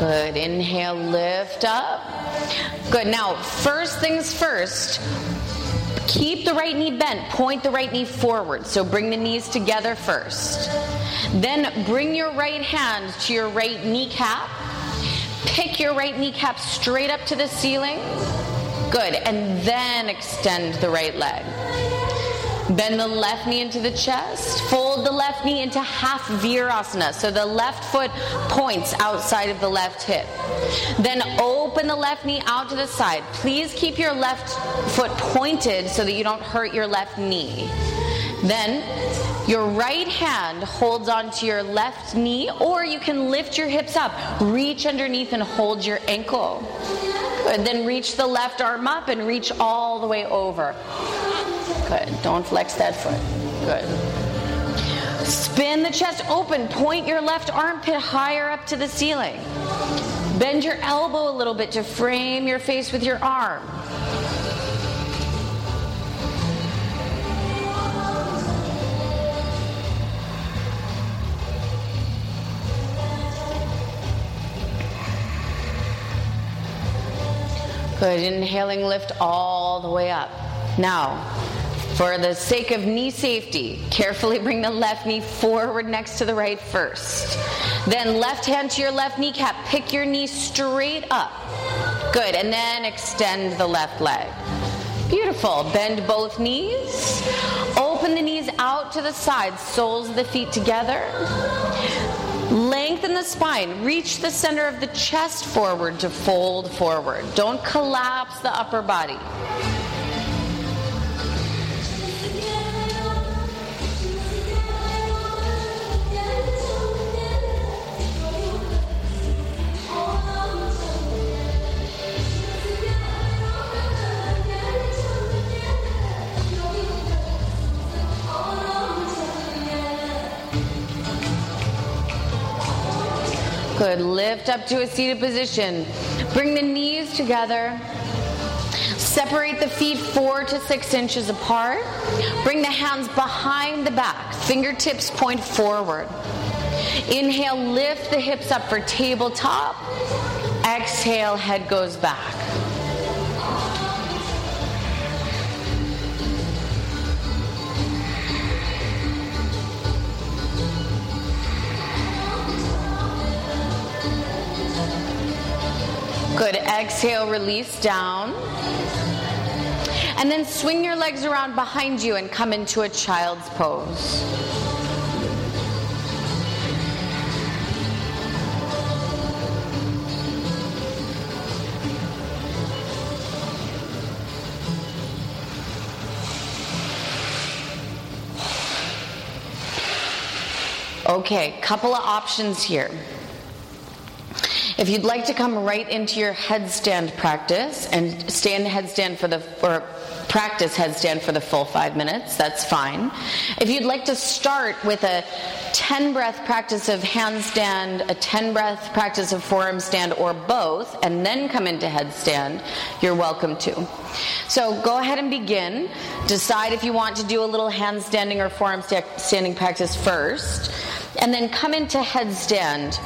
Good. Inhale, lift up. Good. Now, first things first, keep the right knee bent. Point the right knee forward. So bring the knees together first. Then bring your right hand to your right kneecap. Pick your right kneecap straight up to the ceiling. Good. And then extend the right leg. Bend the left knee into the chest. Fold the left knee into half virasana. So the left foot points outside of the left hip. Then open the left knee out to the side. Please keep your left foot pointed so that you don't hurt your left knee. Then your right hand holds onto your left knee, or you can lift your hips up, reach underneath, and hold your ankle. And then reach the left arm up and reach all the way over. Good. Don't flex that foot. Good. Spin the chest open. Point your left armpit higher up to the ceiling. Bend your elbow a little bit to frame your face with your arm. Good. Inhaling, lift all the way up. Now, for the sake of knee safety, carefully bring the left knee forward next to the right first. Then left hand to your left kneecap. Pick your knee straight up. Good. And then extend the left leg. Beautiful. Bend both knees. Open the knees out to the sides, soles of the feet together. Lengthen the spine. Reach the center of the chest forward to fold forward. Don't collapse the upper body. Good. Lift up to a seated position. Bring the knees together. Separate the feet four to six inches apart. Bring the hands behind the back. Fingertips point forward. Inhale, lift the hips up for tabletop. Exhale, head goes back. Exhale, release down. And then swing your legs around behind you and come into a child's pose. Okay, couple of options here. If you'd like to come right into your headstand practice and stand headstand for the or practice headstand for the full five minutes, that's fine. If you'd like to start with a 10 breath practice of handstand, a 10 breath practice of forearm stand, or both, and then come into headstand, you're welcome to. So go ahead and begin. Decide if you want to do a little handstanding or forearm standing practice first, and then come into headstand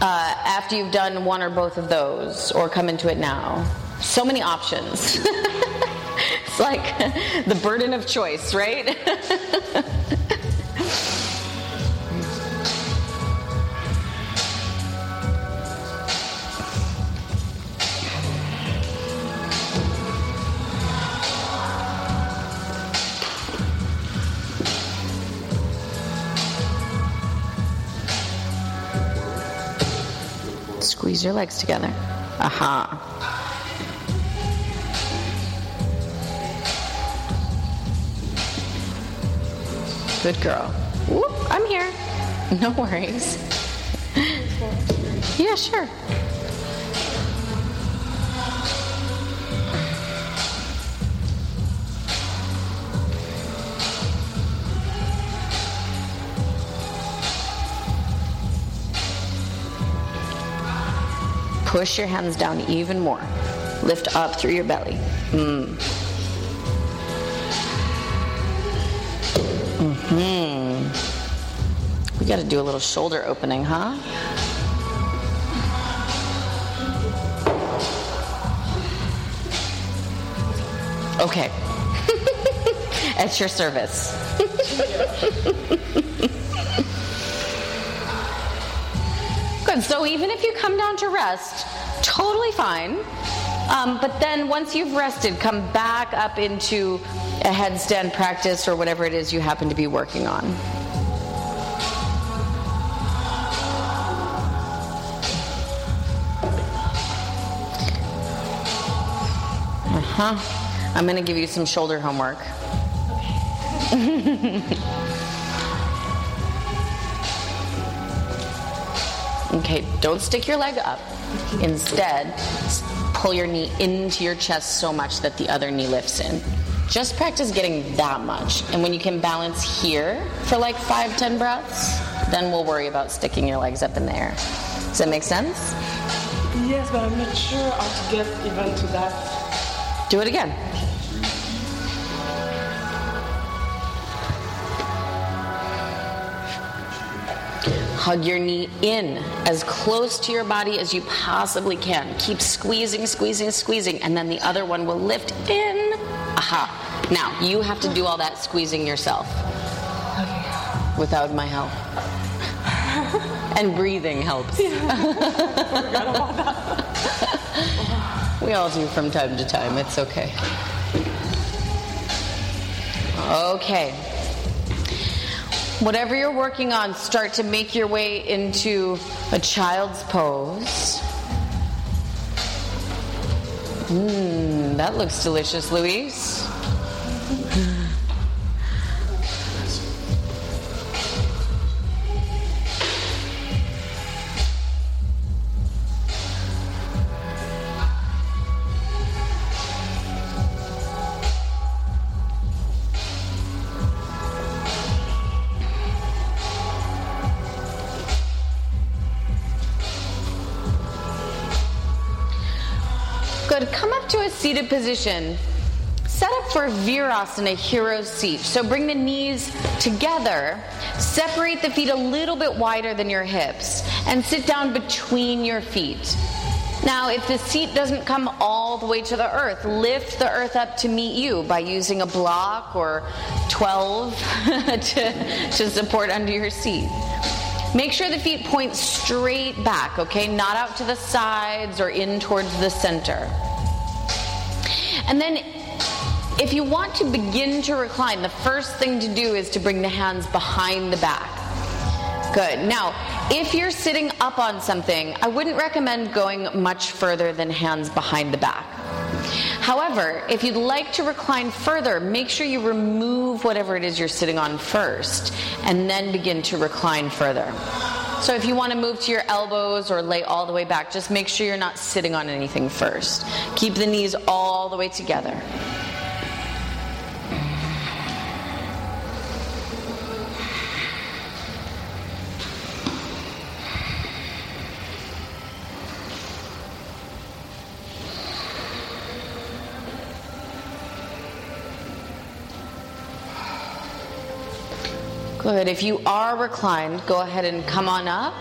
uh, after you've done one or both of those, or come into it now. So many options. [LAUGHS] it's like [LAUGHS] the burden of choice, right? [LAUGHS] Squeeze your legs together. Aha. Good girl. Whoop, I'm here. [LAUGHS] No worries. [LAUGHS] yeah, sure. Push your hands down even more. Lift up through your belly. Mm. Hmm. We got to do a little shoulder opening, huh? Okay. [LAUGHS] At your service. [LAUGHS] Good. So even if you come down to rest, totally fine. Um, but then once you've rested, come back up into a headstand practice or whatever it is you happen to be working on. Uh huh. I'm going to give you some shoulder homework. [LAUGHS] okay, don't stick your leg up. Instead, pull your knee into your chest so much that the other knee lifts in. Just practice getting that much. And when you can balance here for like five, ten breaths, then we'll worry about sticking your legs up in the air. Does that make sense? Yes, but I'm not sure how to get even to that. Do it again. Hug your knee in as close to your body as you possibly can. Keep squeezing, squeezing, squeezing, and then the other one will lift in. Aha. Now, you have to do all that squeezing yourself Okay. without my help. [LAUGHS] and breathing helps. [LAUGHS] Forgot about that. [LAUGHS] We all do from time to time. It's okay. Okay. Whatever you're working on, start to make your way into a child's pose. Mmm, that looks delicious, Louise. Seated position. Set up for Virasana, hero's seat. So bring the knees together, separate the feet a little bit wider than your hips, and sit down between your feet. Now, if the seat doesn't come all the way to the earth, lift the earth up to meet you by using a block or 12 [LAUGHS] to, to support under your seat. Make sure the feet point straight back, okay? Not out to the sides or in towards the center. And then, if you want to begin to recline, the first thing to do is to bring the hands behind the back. Good. Now, if you're sitting up on something, I wouldn't recommend going much further than hands behind the back. However, if you'd like to recline further, make sure you remove whatever it is you're sitting on first and then begin to recline further. So if you want to move to your elbows or lay all the way back, just make sure you're not sitting on anything first. Keep the knees all the way together. Good. If you are reclined, go ahead and come on up.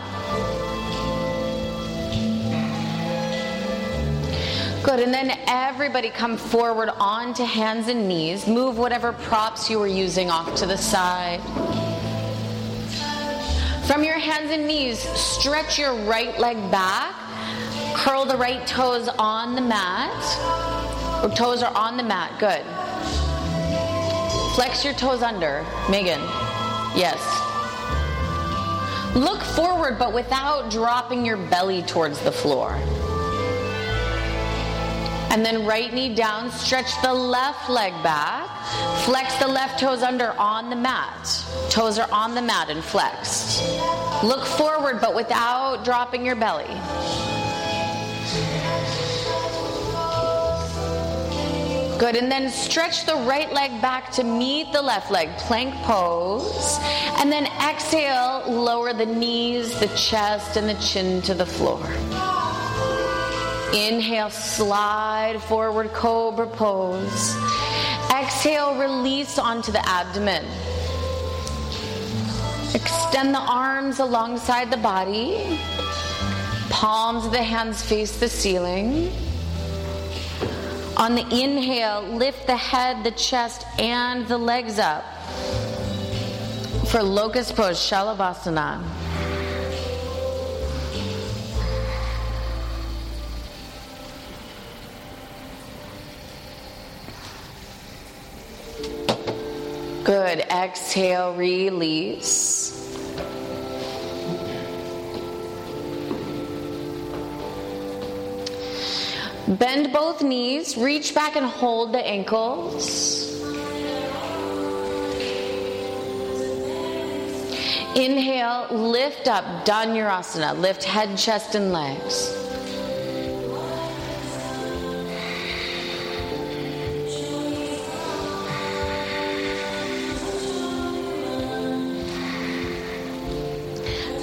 Good. And then everybody come forward onto hands and knees. Move whatever props you were using off to the side. From your hands and knees, stretch your right leg back. Curl the right toes on the mat. Or toes are on the mat. Good. Flex your toes under. Megan. Yes. Look forward, but without dropping your belly towards the floor. And then right knee down, stretch the left leg back. Flex the left toes under on the mat. Toes are on the mat and flexed. Look forward, but without dropping your belly. Good, and then stretch the right leg back to meet the left leg, plank pose. And then exhale, lower the knees, the chest, and the chin to the floor. Inhale, slide forward, cobra pose. Exhale, release onto the abdomen. Extend the arms alongside the body. Palms of the hands face the ceiling. On the inhale, lift the head, the chest, and the legs up for locust pose, Shalabhasana. Good. Exhale, release. Bend both knees, reach back and hold the ankles. Inhale, lift up, Dhanurasana. Lift head, chest, and legs.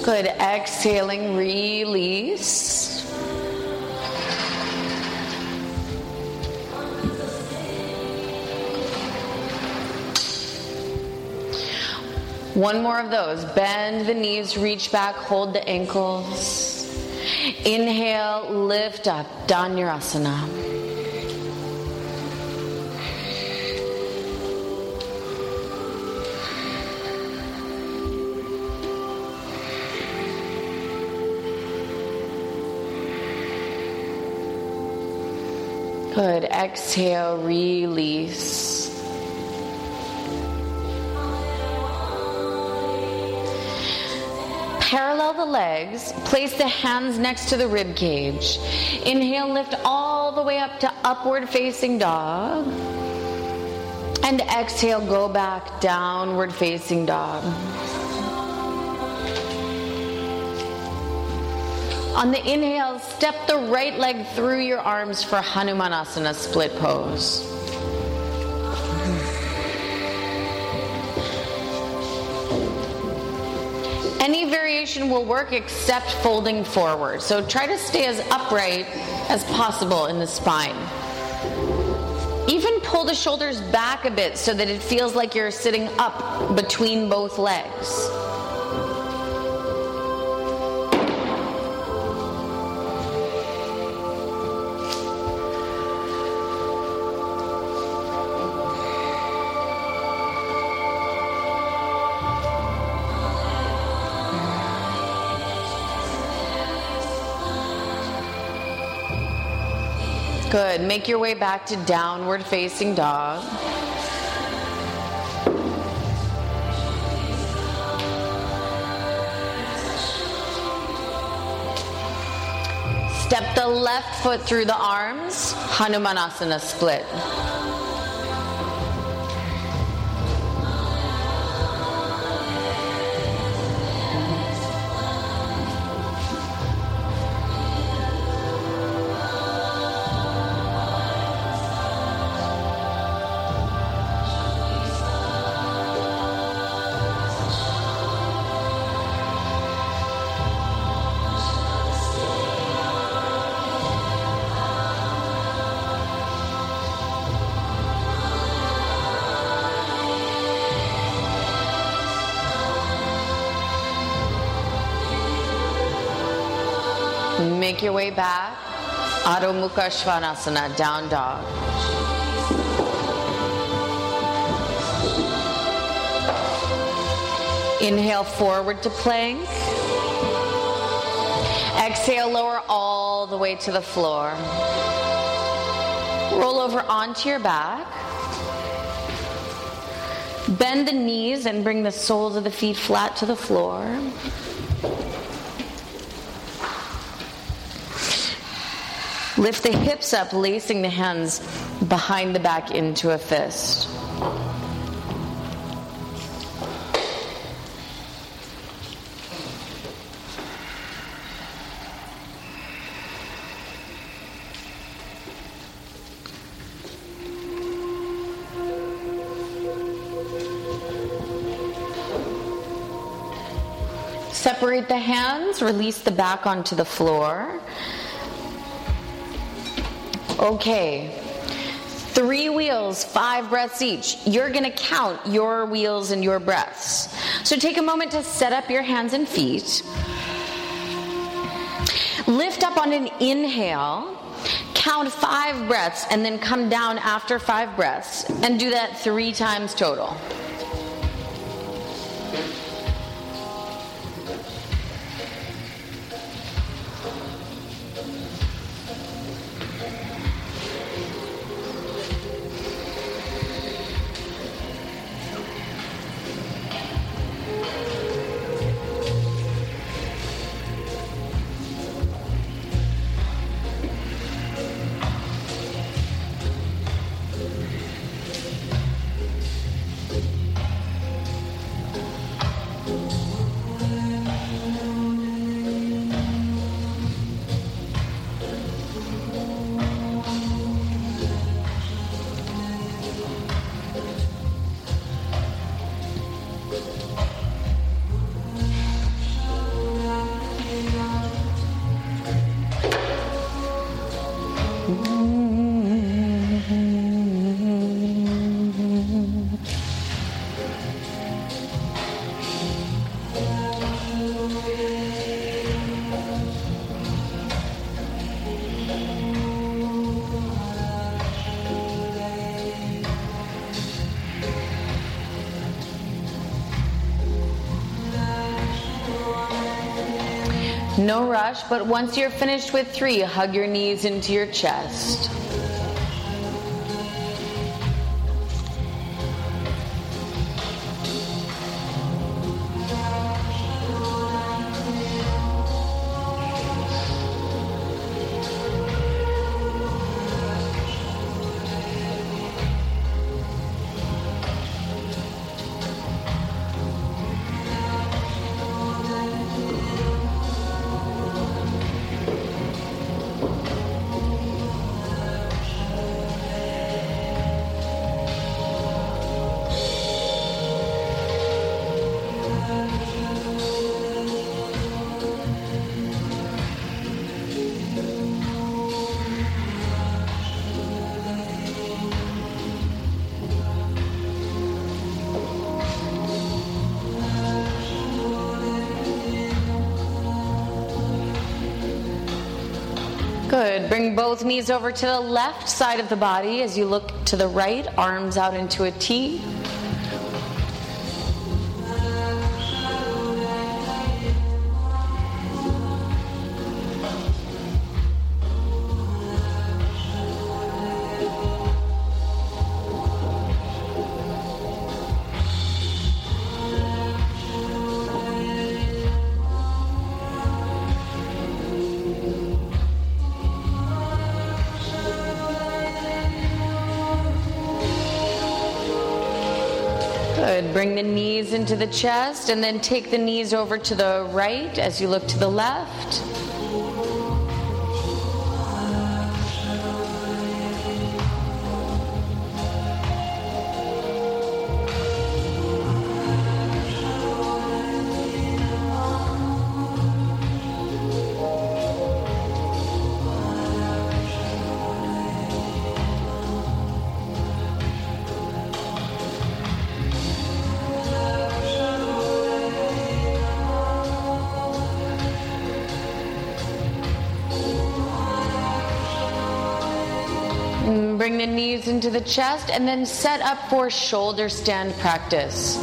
Good. Exhaling, release. One more of those. Bend the knees, reach back, hold the ankles. Inhale, lift up, Dhanurasana. Good. Exhale, release. The legs, place the hands next to the rib cage. Inhale, lift all the way up to upward facing dog. And exhale, go back downward facing dog. On the inhale, step the right leg through your arms for Hanumanasana split pose. Will work except folding forward. So try to stay as upright as possible in the spine. Even pull the shoulders back a bit so that it feels like you're sitting up between both legs. Good. Make your way back to downward facing dog. Step the left foot through the arms, Hanumanasana split. Your way back. Adho Mukha Svanasana, down dog. Inhale forward to plank. Exhale, lower all the way to the floor. Roll over onto your back. Bend the knees and bring the soles of the feet flat to the floor. Lift the hips up, lacing the hands behind the back into a fist. Separate the hands, release the back onto the floor. Okay. Three wheels, five breaths each. You're going to count your wheels and your breaths. So take a moment to set up your hands and feet. Lift up on an inhale. Count five breaths and then come down after five breaths. And do that three times total. No rush, but once you're finished with three, hug your knees into your chest. Both knees over to the left side of the body as you look to the right, arms out into a T. into the chest and then take the knees over to the right as you look to the left. Mm, bring the knees into the chest and then set up for shoulder stand practice.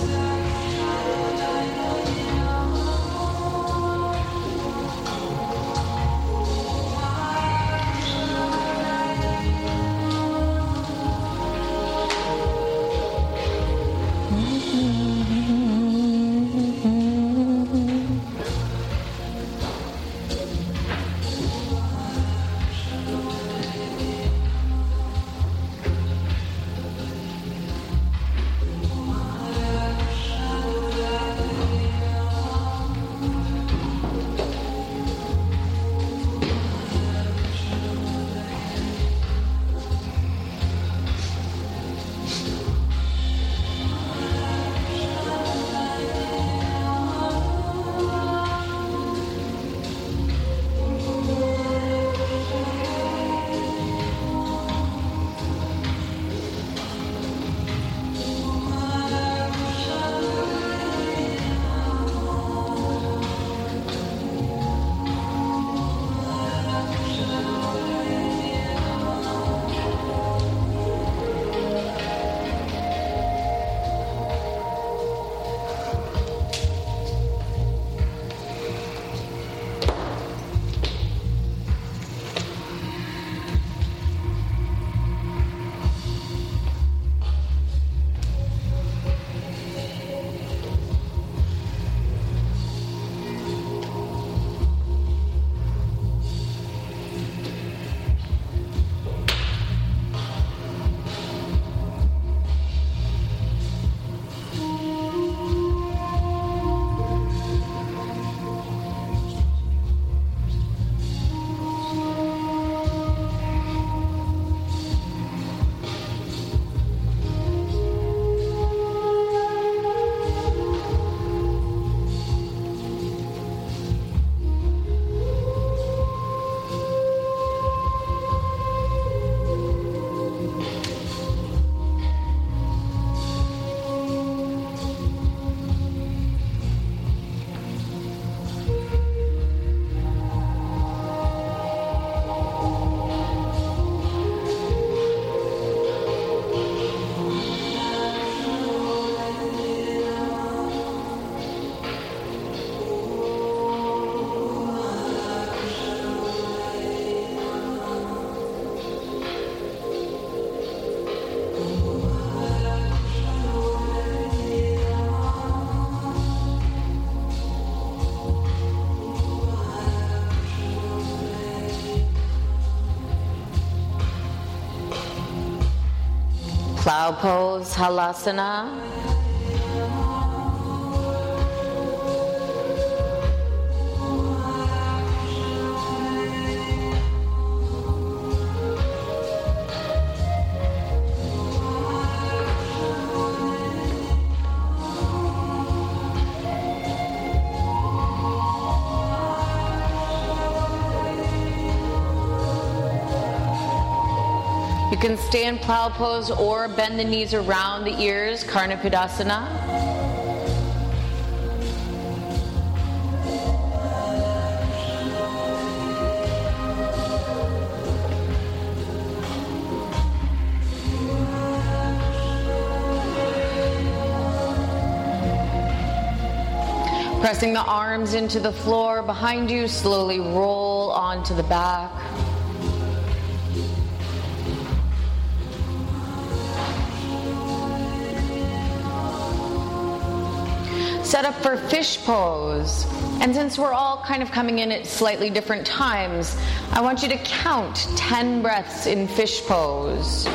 Plow pose, halasana. Can stay in plow pose or bend the knees around the ears, Karnapidasana. Pressing the arms into the floor behind you, slowly roll onto the back. For fish pose. And since we're all kind of coming in at slightly different times, I want you to count 10 breaths in fish pose.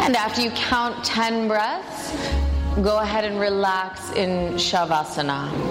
And after you count 10 breaths, go ahead and relax in Shavasana.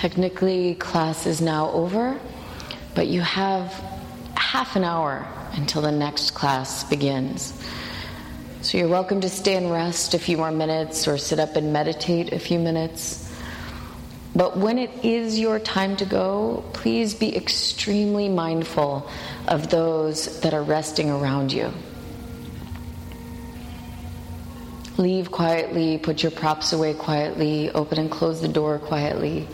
Technically, class is now over, but you have half an hour until the next class begins. So you're welcome to stay and rest a few more minutes or sit up and meditate a few minutes. But when it is your time to go, please be extremely mindful of those that are resting around you. Leave quietly, put your props away quietly, open and close the door quietly.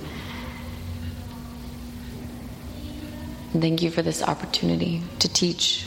And thank you for this opportunity to teach.